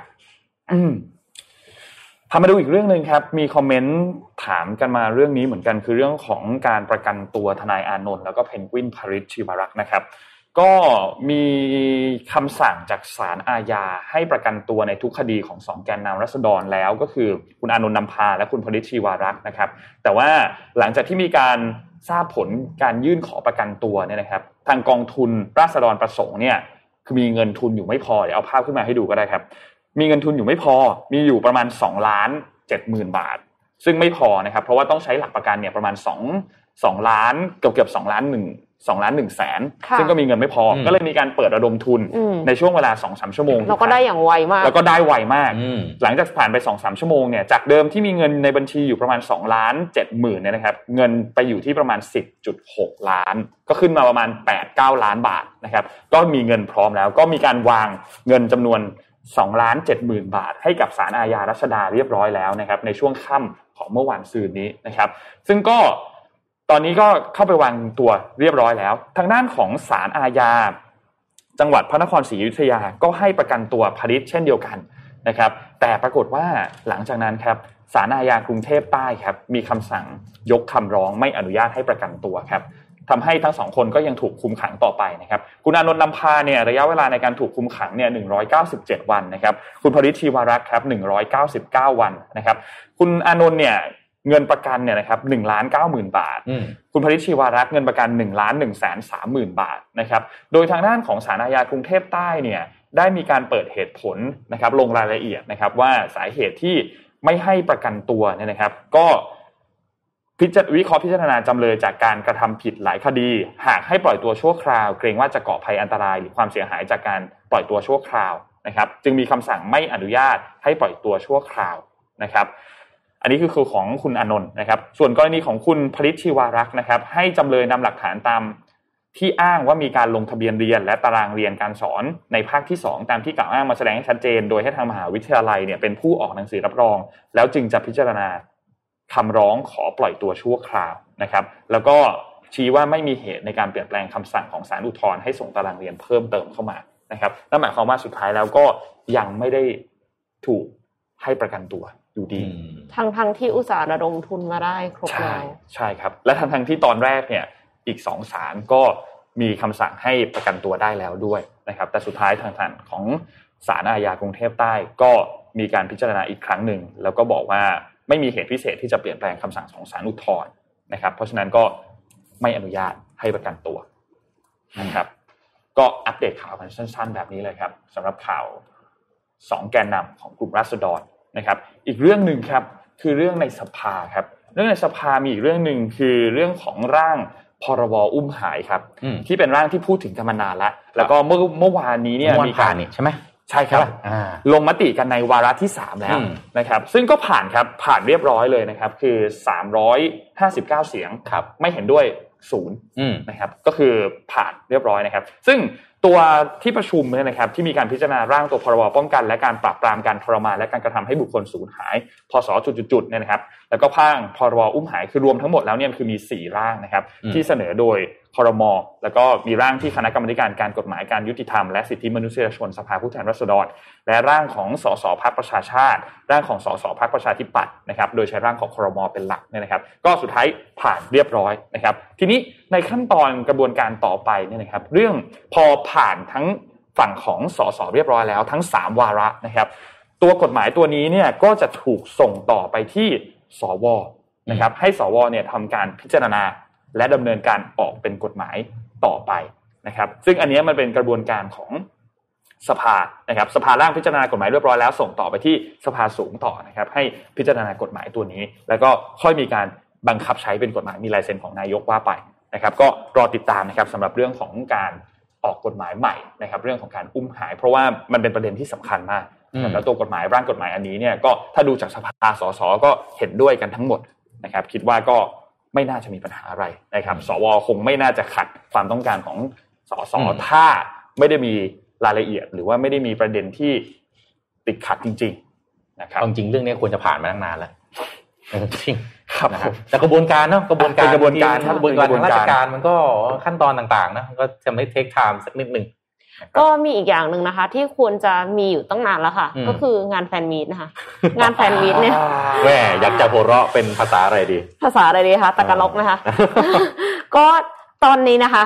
อืม พามาดูอีกเรื่องหนึ่งครับ มี comment ถามกันมาเรื่องนี้เหมือนกันคือเรื่องของการประกันตัวทนายอานนท์แล้วก็เพนกวินพริษฐ์ ชิวารักษ์นะครับ ก็มีคำสั่งจากศาลอาญาให้ประกันตัวในทุกคดีของสองแกนนำรัษฎรแล้วก็คือคุณอานนท์นำพาและคุณพริชชีวารักษ์นะครับ แต่ว่าหลังจากที่มีการทราบผลการยื่นขอประกันตัวเนี่ยนะครับ ทางกองทุนราษฎรประสงค์เนี่ยคือมีเงินทุนอยู่ไม่พอเดี๋ยวเอาภาพขึ้นมาให้ดูก็ได้ครับ มีเงินทุนอยู่ไม่พอ มีอยู่ประมาณ2ล้าน7หมื่นบาท ซึ่งไม่พอนะครับ เพราะว่าต้องใช้หลักประกันเนี่ยประมาณ2 2ล้านเกือบเกือบ2ล้าน1 2ล้าน1แสนค่ะซึ่งก็มีเงินไม่พออมก็เลยมีการเปิดระดมทุนอืมในช่วงเวลา2-3ชั่วโมงเราก็ได้อย่างไวมาก แล้วก็ได้ไวมากอืมหลังจากผ่านไป2-3ชั่วโมงเนี่ยจากเดิมที่มีเงินในบัญชีอยู่ประมาณ2ล้าน7หมื่นเนี่ยนะครับ เงินไปอยู่ที่ประมาณ10.6ล้าน ก็ขึ้นมาประมาณ8-9ล้านบาทนะครับ ก็มีเงินพร้อมแล้ว ก็มีการวางเงินจำนวน 2ล้าน7หมื่นบาท ให้กับศาลอาญารัชดาเรียบร้อยแล้วนะครับ ในช่วงค่ำของเมื่อวานซืนนี้นะครับ ซึ่งก็ตอนนี้ก็เข้าไปวางตัวเรียบร้อยแล้ว ทางด้านของศาลอาญา จังหวัดพระนครศรีอยุธยาก็ให้ประกันตัวพริษเช่นเดียวกันนะครับ แต่ปรากฏว่าหลังจากนั้นครับศาลอาญากรุงเทพใต้ครับมีคำสั่งยกคำร้องไม่อนุญาตให้ประกันตัวครับ ทำให้ทั้งสองคนก็ยังถูกคุมขังต่อไปนะครับคุณอานนท์นำพาเนี่ยระยะเวลาในการถูกคุมขังเนี่ย197 วันนะครับคุณพริชชีวรักษ์ครับ199 วันนะครับคุณอานนท์เนี่ยเงินประกันเนี่ยนะครับ1ล้าน9หมื่นบาทอืมคุณพริชชีวารักษ์เงินประกัน1ล้าน1แสน3หมื่นบาทนะครับโดยทางด้านของศาลอาญากรุงเทพใต้เนี่ยได้มีการเปิดเหตุผลนะครับลงรายละเอียดนะครับว่าสาเหตุที่ไม่ให้ประกันตัวเนี่ยนะครับ ก็ พิจารวิเคราะห์พิจารณาจำเลยจากการกระทำผิดหลายคดี หากให้ปล่อยตัวชั่วคราว เกรงว่าจะก่อภัยอันตราย หรือความเสียหายจากการปล่อยตัวชั่วคราวนะครับ จึงมีคำสั่งไม่อนุญาตให้ปล่อยตัวชั่วคราวนะครับ อันนี้คือคือของคุณอนนท์นะครับ ส่วนกรณีของคุณพริชชีวารักษ์นะครับ ให้จำเลยนำหลักฐานตามที่อ้างว่ามีการลงทะเบียนเรียน และตารางเรียนการสอนในภาคที่ 2 ตามที่กล่าวอ้างมาแสดงให้ชัดเจน โดยให้ทางมหาวิทยาลัยเนี่ยเป็นผู้ออกหนังสือรับรอง แล้วจึงจะพิจารณา คำร้องขอปล่อยตัวชั่วคราวนะครับ แล้วก็ชี้ว่าไม่มีเหตุในการเปลี่ยนแปลงคำสั่งของศาลอุทธรณ์ให้ส่งตารางเรียนเพิ่มเติมเข้ามานะครับนั่นหมายความว่าสุดท้ายแล้วก็ยังไม่ได้ถูกให้ประกันตัวอยู่ดีทั้งทั้งที่อุตสาห์ระดมทุนมาได้ครบใช่แล้วใช่ครับ และทั้งทั้งที่ตอนแรกเนี่ยอีกสองศาลก็มีคำสั่งให้ประกันตัวได้แล้วด้วยนะครับ แต่สุดท้ายทางทางของศาลอาญากรุงเทพใต้ก็มีการพิจารณาอีกครั้งหนึ่งแล้วก็บอกว่า ไม่มีเหตุพิเศษที่จะเปลี่ยนแปลงคำสั่งของศาลอุทธรณ์นะครับ เพราะฉะนั้นก็ไม่อนุญาตให้ประกันตัวนะครับ ก็อัปเดตข่าวกันสั้น ๆ แบบนี้เลยครับสำหรับข่าวสองแกนนำของกลุ่มราษฎรนะครับ อีกเรื่องหนึ่งครับคือเรื่องในสภาครับ เรื่องในสภามีอีกเรื่องหนึ่งคือเรื่องของร่างพรบอุ้มหายครับอืมที่เป็นร่างที่พูดถึงกันมานานแล้วแล้วก็เมื่อเมื่อวานนี้เนี่ยเมื่อวานมีผ่าการนนี่ใช่ไหม ใช่ครับอ่าลงมติกันในวาระที่ 3 แล้วอืมนะครับซึ่งก็ผ่านครับผ่านเรียบร้อยเลยนะครับคือ 359 เสียงครับไม่เห็นด้วยศูนย์อืมนะครับก็คือผ่านเรียบร้อยนะครับ ซึ่งตัวที่ประชุมเนี่ยนะครับที่มีการพิจารณาร่างตัวพรบป้องกัน และการปราบปรามการทรมานและการกระทำให้บุคคลสูญหาย พศจุดๆๆเนี่ยนะครับ แล้วก็พ่างพรบอุ้มหายคือรวมทั้งหมดแล้วเนี่ยคือมี 4 ร่างนะครับอืมที่เสนอโดย ครมแล้วก็มีร่างที่คณะกรรมการการกฎหมายการยุติธรรมและสิทธิมนุษยชนสภาผู้แทนราษฎร และร่างของสสพักประชาชาติ ร่างของสสพักประชาธิปัตย์นะครับโดยใช้ร่างของครมเป็นหลักเนี่ยนะครับ ก็สุดท้ายผ่านเรียบร้อยนะครับ ทีนี้ในขั้นตอนกระบวนการต่อไปเนี่ยนะครับ เรื่องพอผ่านทั้งฝั่งของสสเรียบร้อยแล้วทั้ง 3 วาระนะครับ ตัวกฎหมายตัวนี้เนี่ยก็จะถูกส่งต่อไปที่สวนะครับให้สวเนี่ยทำการพิจารณา และดำเนินการออกเป็นกฎหมายต่อไปนะครับ ซึ่งอันนี้มันเป็นกระบวนการของสภานะครับ สภาร่างพิจารณากฎหมายเรียบร้อยแล้วส่งต่อไปที่สภาสูงต่อนะครับ ให้พิจารณากฎหมายตัวนี้ แล้วก็ค่อยมีการบังคับใช้เป็นกฎหมายมีลายเซ็นของนายกว่าไปนะครับ ก็รอติดตามนะครับสำหรับเรื่องของการออกกฎหมายใหม่นะครับ เรื่องของการอุ้มหาย เพราะว่ามันเป็นประเด็นที่สำคัญมากแล้วตัวกฎหมายร่างกฎหมายอันนี้เนี่ยก็ถ้าดูจากสภาสสก็เห็นด้วยกันทั้งหมดนะครับ คิดว่าก็ ไม่น่าจะมีปัญหาอะไรนะครับ สวคงไม่น่าจะขัดความต้องการของสสอืมถ้าไม่ได้มีรายละเอียด หรือว่าไม่ได้มีประเด็นที่ติดขัดจริง ๆ นะครับเอาจริงๆเรื่องนี้ควรจะผ่านมาตั้งนานแล้วเออจริงครับนะผฮะมแต่กระบวนการเนาะกระบวนการเป็นกระบวนการกระบวนการเป็นกระบวนทางราการชการมันก็ขั้นตอนต่างๆนะมันก็จะไม่เทคไทม์สักนิดหนึ่ง ก็มีอีกอย่างหนึ่งนะคะ ที่ควรจะมีอยู่ตั้งนานแล้วค่ะอืมก็คืองานแฟนมีตนะคะ งานแฟนมีตเนี่ยแม่อยากจะหัวเราะเป็นภาษาอะไรดี ภาษาอะไรดีคะตะกะล็อกนะคะ ก็ตอนนี้นะคะ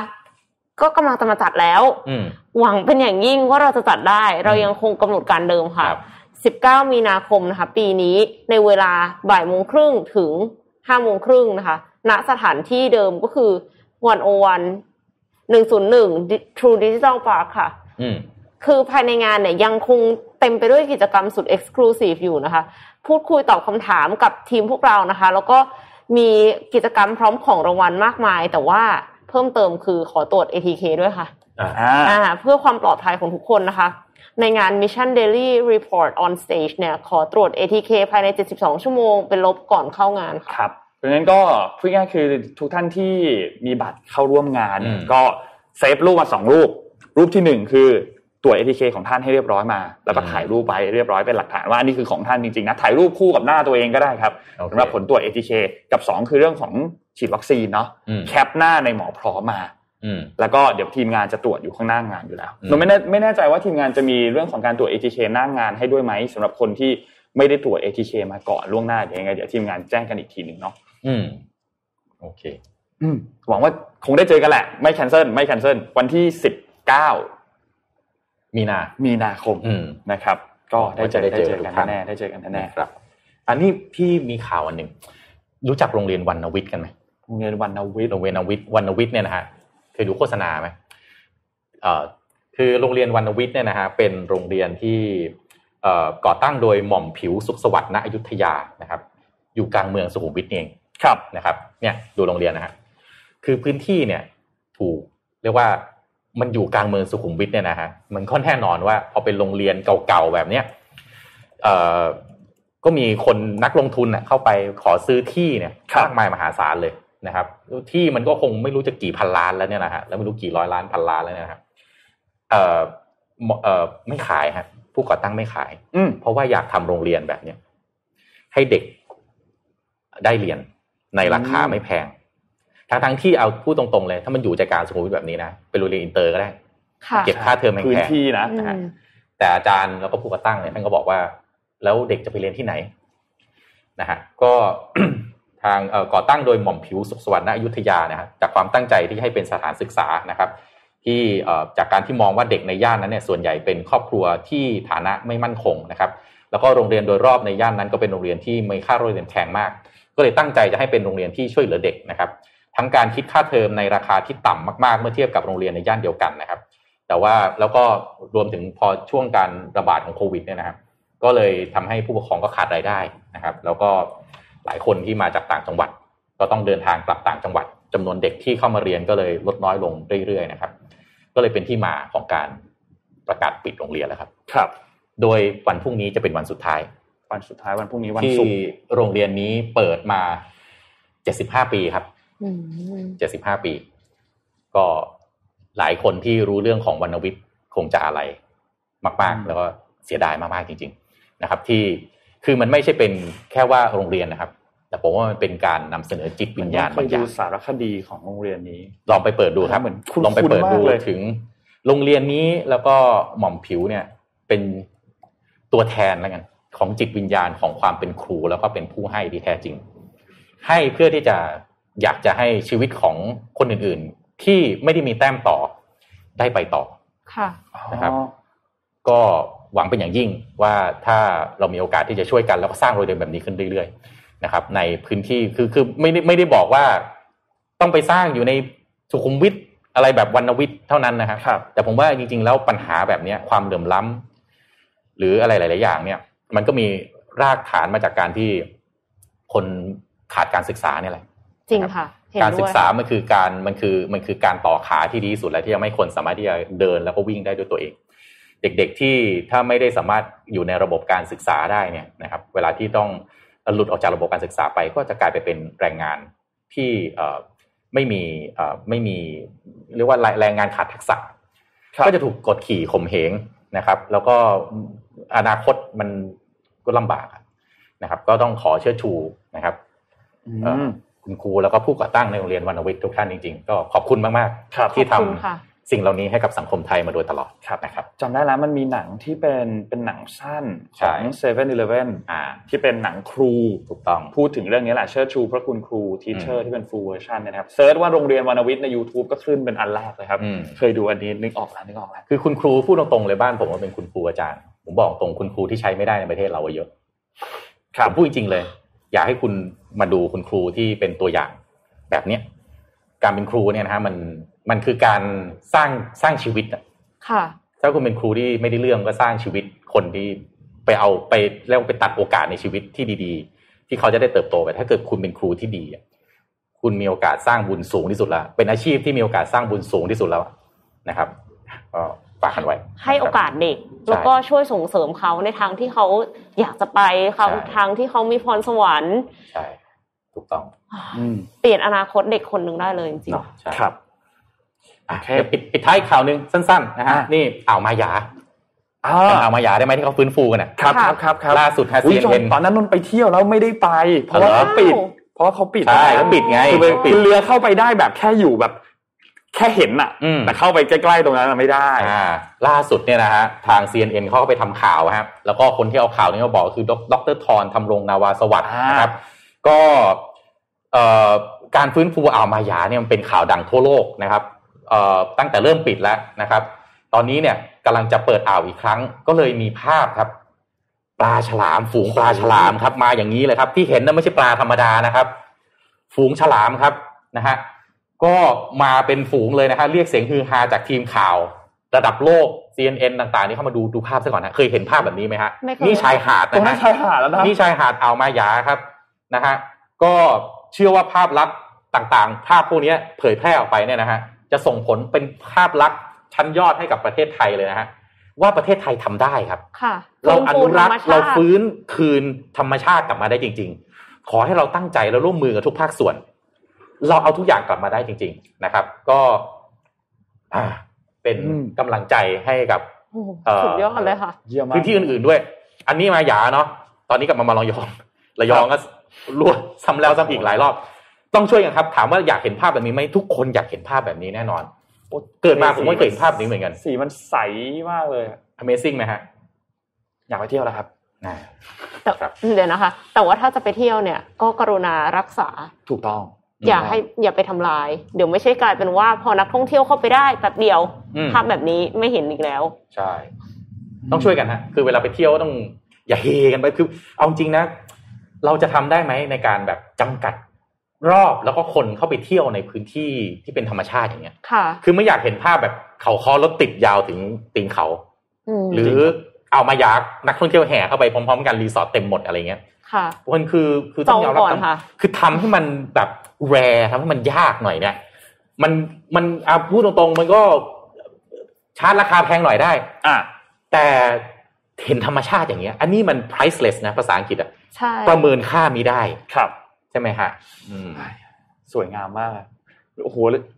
ก็กำลังจะมาจัดแล้วอืมหวังเป็นอย่างยิ่งว่าเราจะจัดได้ เรายังคงกำหนดการเดิมค่ะครับ19 มีนาคมนะคะ ปีนี้ในเวลาบ่ายโมงครึ่งถึง5โมงครึ่งนะคะ ณสถานที่เดิมก็คือวันโอวัน 101 True Digital Park ค่ะอืมคือภายในงานเนี่ยยังคงเต็มไปด้วยกิจกรรมสุด Exclusive อยู่นะคะ พูดคุยตอบคำถามกับทีมพวกเรานะคะ แล้วก็มีกิจกรรมพร้อมของรางวัลมากมาย แต่ว่าพพิ่มเติมคือขอตรวจ ATK ด้วยค่ะอ่าอ่าอ่าเพื่อความปลอดภัยของทุกคนนะคะ ในงาน Mission Daily Report on Stage เนี่ย ขอตรวจ ATK ภายใน 72 ชั่วโมง เป็นลบก่อนเข้างานค่ะค รับเพราะฉะนั้นก็พูดง่ายๆคือทุกท่านที่มีบัตรเข้าร่วมงานเนี่ยอืมก็เซฟรูปมาสองรูป รูปที่หนึ่งคือตรวจ ATK ของท่านให้เรียบร้อยมา แล้วก็ถ่ายรูปไปเรียบร้อยเป็นหลักฐานว่าอันนี้คือของท่านจริงๆนะถ่ายรูปคู่กับหน้าตัวเองก็ได้ครับโอเคสำหรับผลตรวจ ATK กับสองคือเรื่องของฉีดวัคซีนเนาะอืมแคปหน้าในหมอพร้อมมาอืมแล้วก็เดี๋ยวทีมงานจะตรวจอยู่ข้างหน้างานอยู่แล้วอืมเราไม่แน่ไม่แน่ใจว่าทีมงานจะมีเรื่องของการตรวจ ATK หน้างานให้ด้วยไหมสำหรับคนที่ไม่ได้ตรวจ ATK มาก่อนล่วงหน้าเดี๋ยวยังไงเดี๋ยวทีมงานแจ้งกันอีกทีหนึ่งเนาะ อืมโอเค อืมหวังว่าคงได้เจอกันแหละ ไม่แคนเซิลไม่แคนเซิลวันที่สิบเก้ามีนา มีนาคมอืมนะครับ ก็ได้เจอได้ได้เจอเจอทุกันกท่านแน่ๆได้เจอกันแน่ครับ อันนี้พี่มีข่าวอันหนึ่งรู้จักโรงเรียนวรรณวิทย์กันไหมๆโรงเรียนวันนาวิทย์โรงเรียนวรรณวิทย์วรรณวิทย์เนี่ยนะฮะเคยดูโฆษณาไหมเอ่อคือโรงเรียนวรรณวิทย์เนี่ยนะฮะเป็นโรงเรียนที่เอ่อก่อตั้งโดยหม่อมผิวสุขสวัสดิ์ณอยุธยานะครับ อยู่กลางเมืองสุขุมวิทนี่เอง ครับนะครับเนี่ยดูโรงเรียนนะฮะคือพื้นที่เนี่ยถูกเรียกว่ามันอยู่กลางเมืองสุขุมวิทเนี่ยนะฮะมันค่อนแน่นอนว่าพอเป็นโรงเรียนเก่าๆแบบเนี้ยเอ่อก็มีคนนักลงทุนน่ะเข้าไปขอซื้อที่เนี่ยมากมายมหาศาลเลยนะครับ ที่มันก็คงไม่รู้จะกี่พันล้านแล้วเนี่ยนะฮะแล้วไม่รู้กี่ร้อยล้านพันล้านแล้วเนี่ยนะครับเอ่อเอ่อไม่ขายฮะผู้ก่อตั้งไม่ขาย อืมเพราะว่าอยากทำโรงเรียนแบบเนี้ยให้เด็กได้เรียน ในราคาไม่แพง ทั้งทั้งๆที่เอาพูดตรงๆเลย ถ้ามันอยู่ใจกลางสุขุมวิทแบบนี้นะเป็นโรงเรียนอินเตอร์ก็ได้ค่ะเก็บค่าเทอมแพงพื้นที่นะอืมๆแต่อาจารย์แล้วก็ผู้ก่อตั้งเนี่ยท่านก็บอกว่า แล้วเด็กจะไปเรียนที่ไหนนะฮะก็ทางเอ่อก่อตั้งโดยหม่อมผิวสุขสวัสดิ์ณอยุธยานะฮะจากความตั้งใจที่ให้เป็นสถานศึกษานะครับ ที่เอ่อจากการที่มองว่าเด็กในย่านนั้นเนี่ยส่วนใหญ่เป็นครอบครัวที่ฐานะไม่มั่นคงนะครับ แล้วก็โรงเรียนโดยรอบในย่านนั้นก็เป็นโรงเรียนที่มีค่าโรงเรียนแพงมาก ก็เลยตั้งใจจะให้เป็นโรงเรียนที่ช่วยเหลือเด็กนะครับ ทั้งการคิดค่าเทอมในราคาที่ต่ำมากๆ เมื่อเทียบกับโรงเรียนในย่านเดียวกันนะครับ แต่ว่าแล้วก็รวมถึงพอช่วงการระบาดของโควิดเนี่ยนะครับ ก็เลยทำให้ผู้ปกครองก็ขาดรายได้นะครับ แล้วก็หลายคนที่มาจากต่างจังหวัด ก็ต้องเดินทางกลับต่างจังหวัดจำนวนเด็กที่เข้ามาเรียนก็เลยลดน้อยลงเรื่อยๆนะครับ ก็เลยเป็นที่มาของการประกาศปิดโรงเรียนแล้วครับ ครับ โดยวันพรุ่งนี้จะเป็นวันสุดท้าย วันสุดท้ายวันพรุ่งนี้วันที่ศุกร์โรงเรียนนี้เปิดมา75ปีครับอืม75ปี ก็หลายคนที่รู้เรื่องของวรรณวิทย์คงจะอะไรมากๆ แล้วก็เสียดายมากๆจริง ๆ นะครับ ที่คือมันไม่ใช่เป็นแค่ว่าโรงเรียนนะครับ แต่ผมว่ามันเป็นการนำเสนอจิตวิญญาณเคบายงอดูย่างสารคดีของโรงเรียนนี้ ลองไปเปิดดูครับเหมือนคุ้นๆลองไปเปิดดูมากเลยถึง โรงเรียนนี้แล้วก็หม่อมผิวเนี่ย เป็นตัวแทนแล้วกัน ของจิตวิญญาณของความเป็นครูแล้วก็เป็นผู้ให้ที่แท้จริง ให้เพื่อที่จะอยากจะให้ชีวิตของคนอื่นๆ ที่ไม่ได้มีแต้มต่อได้ไปต่อค่ะนะครับ ก็หวังเป็นอย่างยิ่งว่าถ้าเรามีโอกาสที่จะช่วยกันแล้วก็สร้างโรงเรียนแบบนี้ขึ้นเรื่อยๆนะครับ ในพื้นที่คือคือไม่ได้ไม่ได้บอกว่าต้องไปสร้างอยู่ในสุขุมวิทอะไรแบบวรรณวิทย์เท่านั้นนะครับครับแต่ผมว่าจริงๆ แล้วปัญหาแบบเนี้ยความเหลื่อมล้ำหรืออะไรหลาย ๆ อย่างเนี่ย มันก็มีรากฐานมาจากการที่คนขาดการศึกษาเนี่ยแหละจริงค่ะเห็นการด้ศึวกยษามันคือการมันคือมันคือการต่อขาที่ดีที่สุดแล้วที่ทำให้คนสามารถที่จะเดินแล้วก็วิ่งได้ด้วยตัวเอง เด็กๆที่ถ้าไม่ได้สามารถอยู่ในระบบการศึกษาได้เนี่ยนะครับ เวลาที่ต้องหลุดออกจากระบบการศึกษาไป ก็จะกลายไปเป็นแรงงานที่เอ่อไม่มีเอ่อไม่มีเรียกว่าแรงงานขาดทักษะครับก็จะถูกกดขี่ข่มเหง นะครับ แล้วก็อนาคตมันก็ลำบากอะนะครับ ก็ต้องขอเชิดชูนะครับอืเอ่อมคุณครูแล้วก็ผู้ก่อตั้งในโรงเรียนวรรณวิทย์ทุกท่านจริงๆ ก็ขอบคุณมากครับๆที่ขทำอบคุณค่ะ สิ่งเหล่านี้ให้กับสังคมไทยมาโดยตลอดครับนะครับจำได้แล้วมันมีหนังที่เป็นเป็นหนังสั้นขใช่องเซเว่นอีเลฟเว่นอ่าที่เป็นหนังครูถูกต้องพูดถึงเรื่องนี้แหละเชิดชูพระคุณครูทีเชออืร์มที่เป็น full version เนยนะครับเซิร์ชว่าโรงเรียนวรรณวิทย์ใน YouTube ก็ขึ้นเป็นอันแรกเลยครับอืมเคยดูอันนี้นึกออกแล้วนึกออกแล้วคือคุณครูพูดตรงๆเลยบ้านผมว่าเป็นคุณครูอาจารย์ ผมบอกตรงคุณครูที่ใช้ไม่ได้ในประเทศเราอะเยอะครับผมพูดจริงๆเลย อยากให้คุณมาดูคุณครูที่เป็นตัวอย่าง แบบเนี้ยการเป็นครูเนี่ยนะฮะมัน มันคือการสร้างสร้างชีวิตอะค่ะถ้าคุณเป็นครูที่ไม่ได้เรื่องก็สร้างชีวิตคนที่ไปเอาไปแล้วไปตัดโอกาสในชีวิตที่ดี ๆ ที่เขาจะได้เติบโตไป ถ้าเกิดคุณเป็นครูที่ดีอะคคุณมีโอกาสสร้างบุญสูงที่สุดแล้วเป็นอาชีพที่มีโอกาสสร้างบุญสูงที่สุดแล้วนะครับก็ฝากกันไว้ให้โอกาสเด็กแล้วก็ช่วยส่งเสริมเขาในทางที่เขาอยากจะไปเขาใช่ทางที่เขามีพรสวรรค์ใช่ถูกต้องอืมเปลี่ยนอนาคตเด็กคนหนึ่งได้เลยจริงเนาะใช่ครับอะโอ เคเดี๋ยวปิดปิดท้ายข่าวหนึ่งสั้นๆนะฮะอะนี่อ่าวมายาอ่าจำอ่าวมายาได้ไหมที่เขาฟื้นฟูกันอะครับครับครับครับล่าสุดฮะอุ๊ย CNN ตอนนั้นนนไปเที่ยวแล้วไม่ได้ไป เพราะว่าอ๋อเขาปิด เพราะว่าเขาปิดใช่เขาปิดไงคือไปเขาปิดคือเรือเข้าไปได้แบบแค่อยู่แบบ แค่เห็นน่ะอืมแต่เข้าไปใกล้ๆตรงนั้นน่ะไม่ได้อ่าล่าสุดเนี่ยนะฮะทาง CNN เขาก็ไปทำข่าวครับแล้วก็คนที่เอาข่าวนี้มาบอกคือดรทรทำรงนาวาสวัสดิ์อ่านนะครับ ก็เอ่อการฟื้นฟูอ่าวมายาเนี่ยมันเป็นข่าวดังทั่วโลกนะครับเอ่อ ตั้งแต่เริ่มปิดแล้วนะครับ ตอนนี้เนี่ยกำลังจะเปิดอ่าวอีกครั้ง ก็เลยมีภาพครับ ปลาฉลาม ฝูงปลาฉลามครับ มาอย่างนี้เลยครับ ที่เห็นนั่นไม่ใช่ปลาธรรมดานะครับ ฝูงฉลามครับนะฮะก็มาเป็นฝูงเลยนะฮะเรียกเสียงฮือฮาจากทีมข่าวระดับโลก CNN ต่างๆ นี่เข้ามาดูดูภาพซะก่อนนะเคยเห็นภาพแบบนี้ไหมฮะไม่เคยนี่ชายหาดตรงนะนั้นฮะชายหาดแล้วนะนี่ชายหาดอ่าวมายาครับนะฮะก็เชื่อว่าภาพลักษณ์ต่างๆ ภาพพวกนี้เผยแพร่ออกไปเนี่ยนะฮะ จะส่งผลเป็นภาพลักษณ์ชั้นยอดให้กับประเทศไทยเลยนะฮะว่าประเทศไทยทำได้ครับๆค่ะเราอนุรักษ์ฟื้ฟูธมชติเราฟื้นคืนธรรมชาติกลับมาได้จริง ๆ ขอให้เราตั้งใจแล้วร่วมมือกับทุกภาคส่วน เราเอาทุกอย่างกลับมาได้จริง ๆนะครับ ก็อ่าเป็นอืมกำลังใจให้กับโอ้โหเอ่อสุดยอดเลยค่ะเยี่ยมมากพื้นที่อื่นๆด้วย อันนี้มาหยาเนาะตอนนี้กลับมามาลองยองระยองก็รวดซ้ำแล้วซ้ำอีกหลายรอบ ต้องช่วยกันครับ ถามว่าอยากเห็นภาพแบบนี้ไหมทุกคนอยากเห็นภาพแบบนี้แน่นอนโอ้เกิดมาผมไม่เคยเห็นภาพนี้เหมือนกัน สีมันใสมากเลย Amazing ไหมฮะอยากไปเที่ยวแล้วครับนะแต่ครับเดี๋ยวนะคะ แต่ว่าถ้าจะไปเที่ยวเนี่ย ก็กรุณารักษาถูกต้อง อย่าให้อย่าไปทำลาย เดี๋ยวไม่ใช่กลายเป็นว่า พอนักท่องเที่ยวเข้าไปได้แป๊บเดียวอืมภาพแบบนี้ไม่เห็นอีกแล้ว ใช่ ต้องช่วยกันฮะคือเวลาไปเที่ยวก็ต้องอย่าเฮกันไปคือ เอาจริงนะ เราจะทำได้ไหมในการแบบจำกัด รอบแล้วก็คนเข้าไปเที่ยวในพื้นที่ที่เป็นธรรมชาติอย่างเงี้ยค่ะ คือไม่อยากเห็นภาพแบบเขาคอรถติดยาวถึงตีนเขาอืมหรือเอามายากนักท่องเที่ยวแห่เข้าไปพร้อมๆกันรีสอร์ทเต็มหมดอะไรเงี้ยค่ะมันคือคือต้องยอมรับจองก่อนค่ะคือทำให้มันแบบแรทำให้มันยากหน่อยเนี่ยมันมันอาพูดตรงๆ มันก็ชาร์จราคาแพงหน่อยได้ อะแต่เห็นธรรมชาติอย่างเงี้ย อันนี้มัน priceless นะภาษาอังกฤษอะใช่ประเมินค่ามีได้ครับใช่ไหมฮะอืมสวยงามมากโอ้โห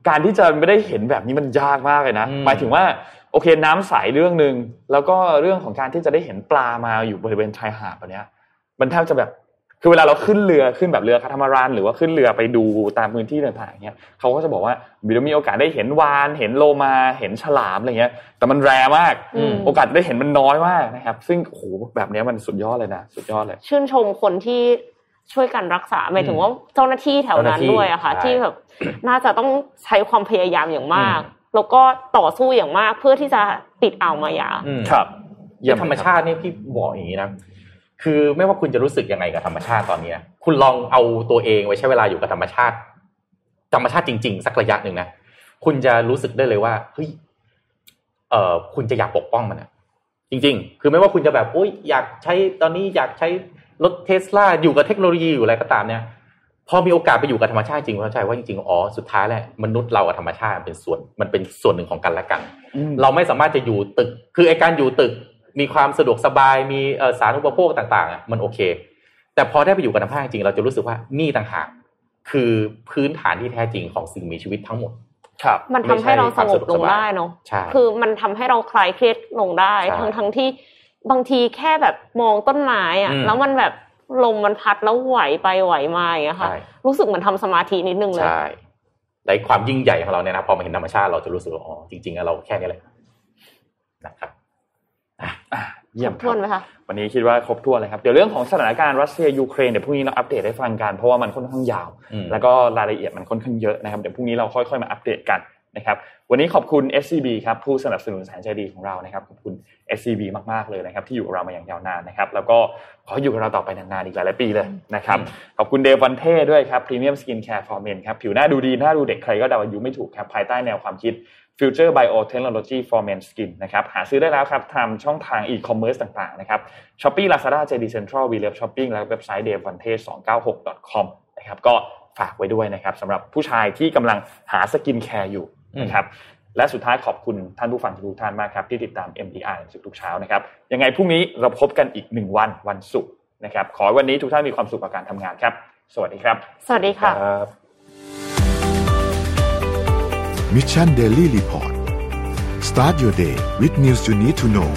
การที่จะไม่ได้เห็นแบบนี้มันยากมากเลยนะอืมหมายถึงว่าโอเคน้ำใสเรื่องหนึ่งแล้วก็เรื่องของการที่จะได้เห็นปลามาอยู่บริเวณชายหาดแบบเนี้ยมันแทบจะแบบคือเวลาเราขึ้นเรือขึ้นแบบเรือคาทามารันหรือว่าขึ้นเรือไปดูตามพื้นที่ต่างๆเนี้ยเขาก็จะบอกว่ามีมีโอกาสได้เห็นวาน เห็นโลมาเห็นฉลามอะไรเงี้ย แต่มันแรมากอืมโอกาสได้เห็นมันน้อยมากนะครับ ซึ่งโอ้โหแบบเนี้ยมันสุดยอดเลยนะสุดยอดเลย ชื่นชมคนที่ ช่วยกันรักษาหมายถึงว่าเจ้าหน้าที่แถวนั้นเจ้าหน้าที่ด้วยอะค่ะใช่ที่แบบน่าจะต้องใช้ความพยายามอย่างมากอืมแล้วก็ต่อสู้อย่างมากเพื่อที่จะติดอ่าวมายาอืมครับเยี่ยมธรรมชาตินี่พี่บอกอย่างนี้นะคือไม่ว่าคุณจะรู้สึกยังไงกับธรรมชาติตอนนี้นะคุณลองเอาตัวเองไว้ใช้เวลาอยู่กับธรรมชาติ ธรรมชาติจริง ๆ สักระยะหนึ่งนะคุณจะรู้สึกได้เลยว่าเฮ้ยเอ่อคุณจะอยากปกป้องมันอะจริง ๆ คือไม่ว่าคุณจะแบบโอ้ยอยากใช้ตอนนี้อยากใช้ รถเทสลาอยู่กับเทคโนโลยีอยู่อะไรก็ตามเนี่ยพอมีโอกาสไปอยู่กับธรรมชาติจริงเข้าใจว่าจริงๆอ๋อสุดท้ายแล้วมนุษย์เรากับธรรมชาติมันเป็นส่วนมันเป็นส่วนหนึ่งของกันและกัน เราไม่สามารถจะอยู่ตึก คือไอการอยู่ตึกมีความสะดวกสบายมีเอ่อสาธารณูปโภคต่างๆอะมันโอเค แต่พอได้ไปอยู่กับธรรมชาติจริงๆเราจะรู้สึกว่านี่ต่างหากคือพื้นฐานที่แท้จริงของสิ่งมีชีวิตทั้งหมดครับมันทำให้เราสงบลงได้เนาะใช่คือมันทำให้เราคลายเครียดลงได้ใช่ทั้งทั้งที่ บางทีแค่แบบมองต้นไม้อะอืมแล้วมันแบบลมมันพัดแล้วไหวไปไหวมาอย่างเงี้ยค่ะใช่รู้สึกเหมือนทำสมาธินิดนึงเลยใช่ในความยิ่งใหญ่ของเราเนี่ยนะพอมาเห็นธรรมชาติเราจะรู้สึกว่าอ๋อจริงๆอะเราแค่นี้แหละนะครับอะเยี่ยมคทรัวบนไหมคะวันนี้คิดว่าครบถ้วนเลยครับ เดี๋ยวเรื่องของสถานการณ์รัสเซียยูเครนเดี๋ยวพรุ่งนี้เราอัปเดตให้ฟังกันเพราะว่ามันค่อนข้างยาวอืมแล้วก็รายละเอียดมันค่อนข้างเยอะนะครับเดี๋ยวพรุ่งนี้เราค่อยๆมาอัปเดตกัน นะครับวันนี้ขอบคุณ SCB ครับผู้สนับสนุนแสนใจดีของเรานะครับขอบคุณ SCB มากๆเลยนะครับที่อยู่กับเรามาอย่างยาวนานนะครับแล้วก็ขออยู่กับเราต่อไปนานๆอีกหลายๆปีเลยนะครับขอบคุณ DEVANTE ด้วยครับ premium skincare for men ครับผิวหน้าดูดีหน้าดูเด็กใครก็เดาอายุไม่ถูกครับภายใต้แนวความคิด Future Biotechnology for Men Skin นะครับหาซื้อได้แล้วครับตามช่องทาง e-commerce ต่างๆนะครับ Shopee Lazada JD Central w e l o v Shopping และเว็บไซต์ d e v a n t e 296 .com นะครับก็ฝากไว้ด้วยนะครับสำหรับผู้ชายที่กำลังหา skincare อยู่ นะครับและสุดท้ายขอบคุณท่านผู้ฟังทุกท่านมากครับที่ติดตาม MDR สุดทุกเช้านะครับยังไงพรุ่งนี้เราพบกันอีกหนึ่งวันวันศุกร์นะครับขอให้วันนี้ทุกท่านมีความสุขกับการทำงานครับ สวัสดีครับ สวัสดีค่ะครับ Mission Daily Report start your day with news you need to know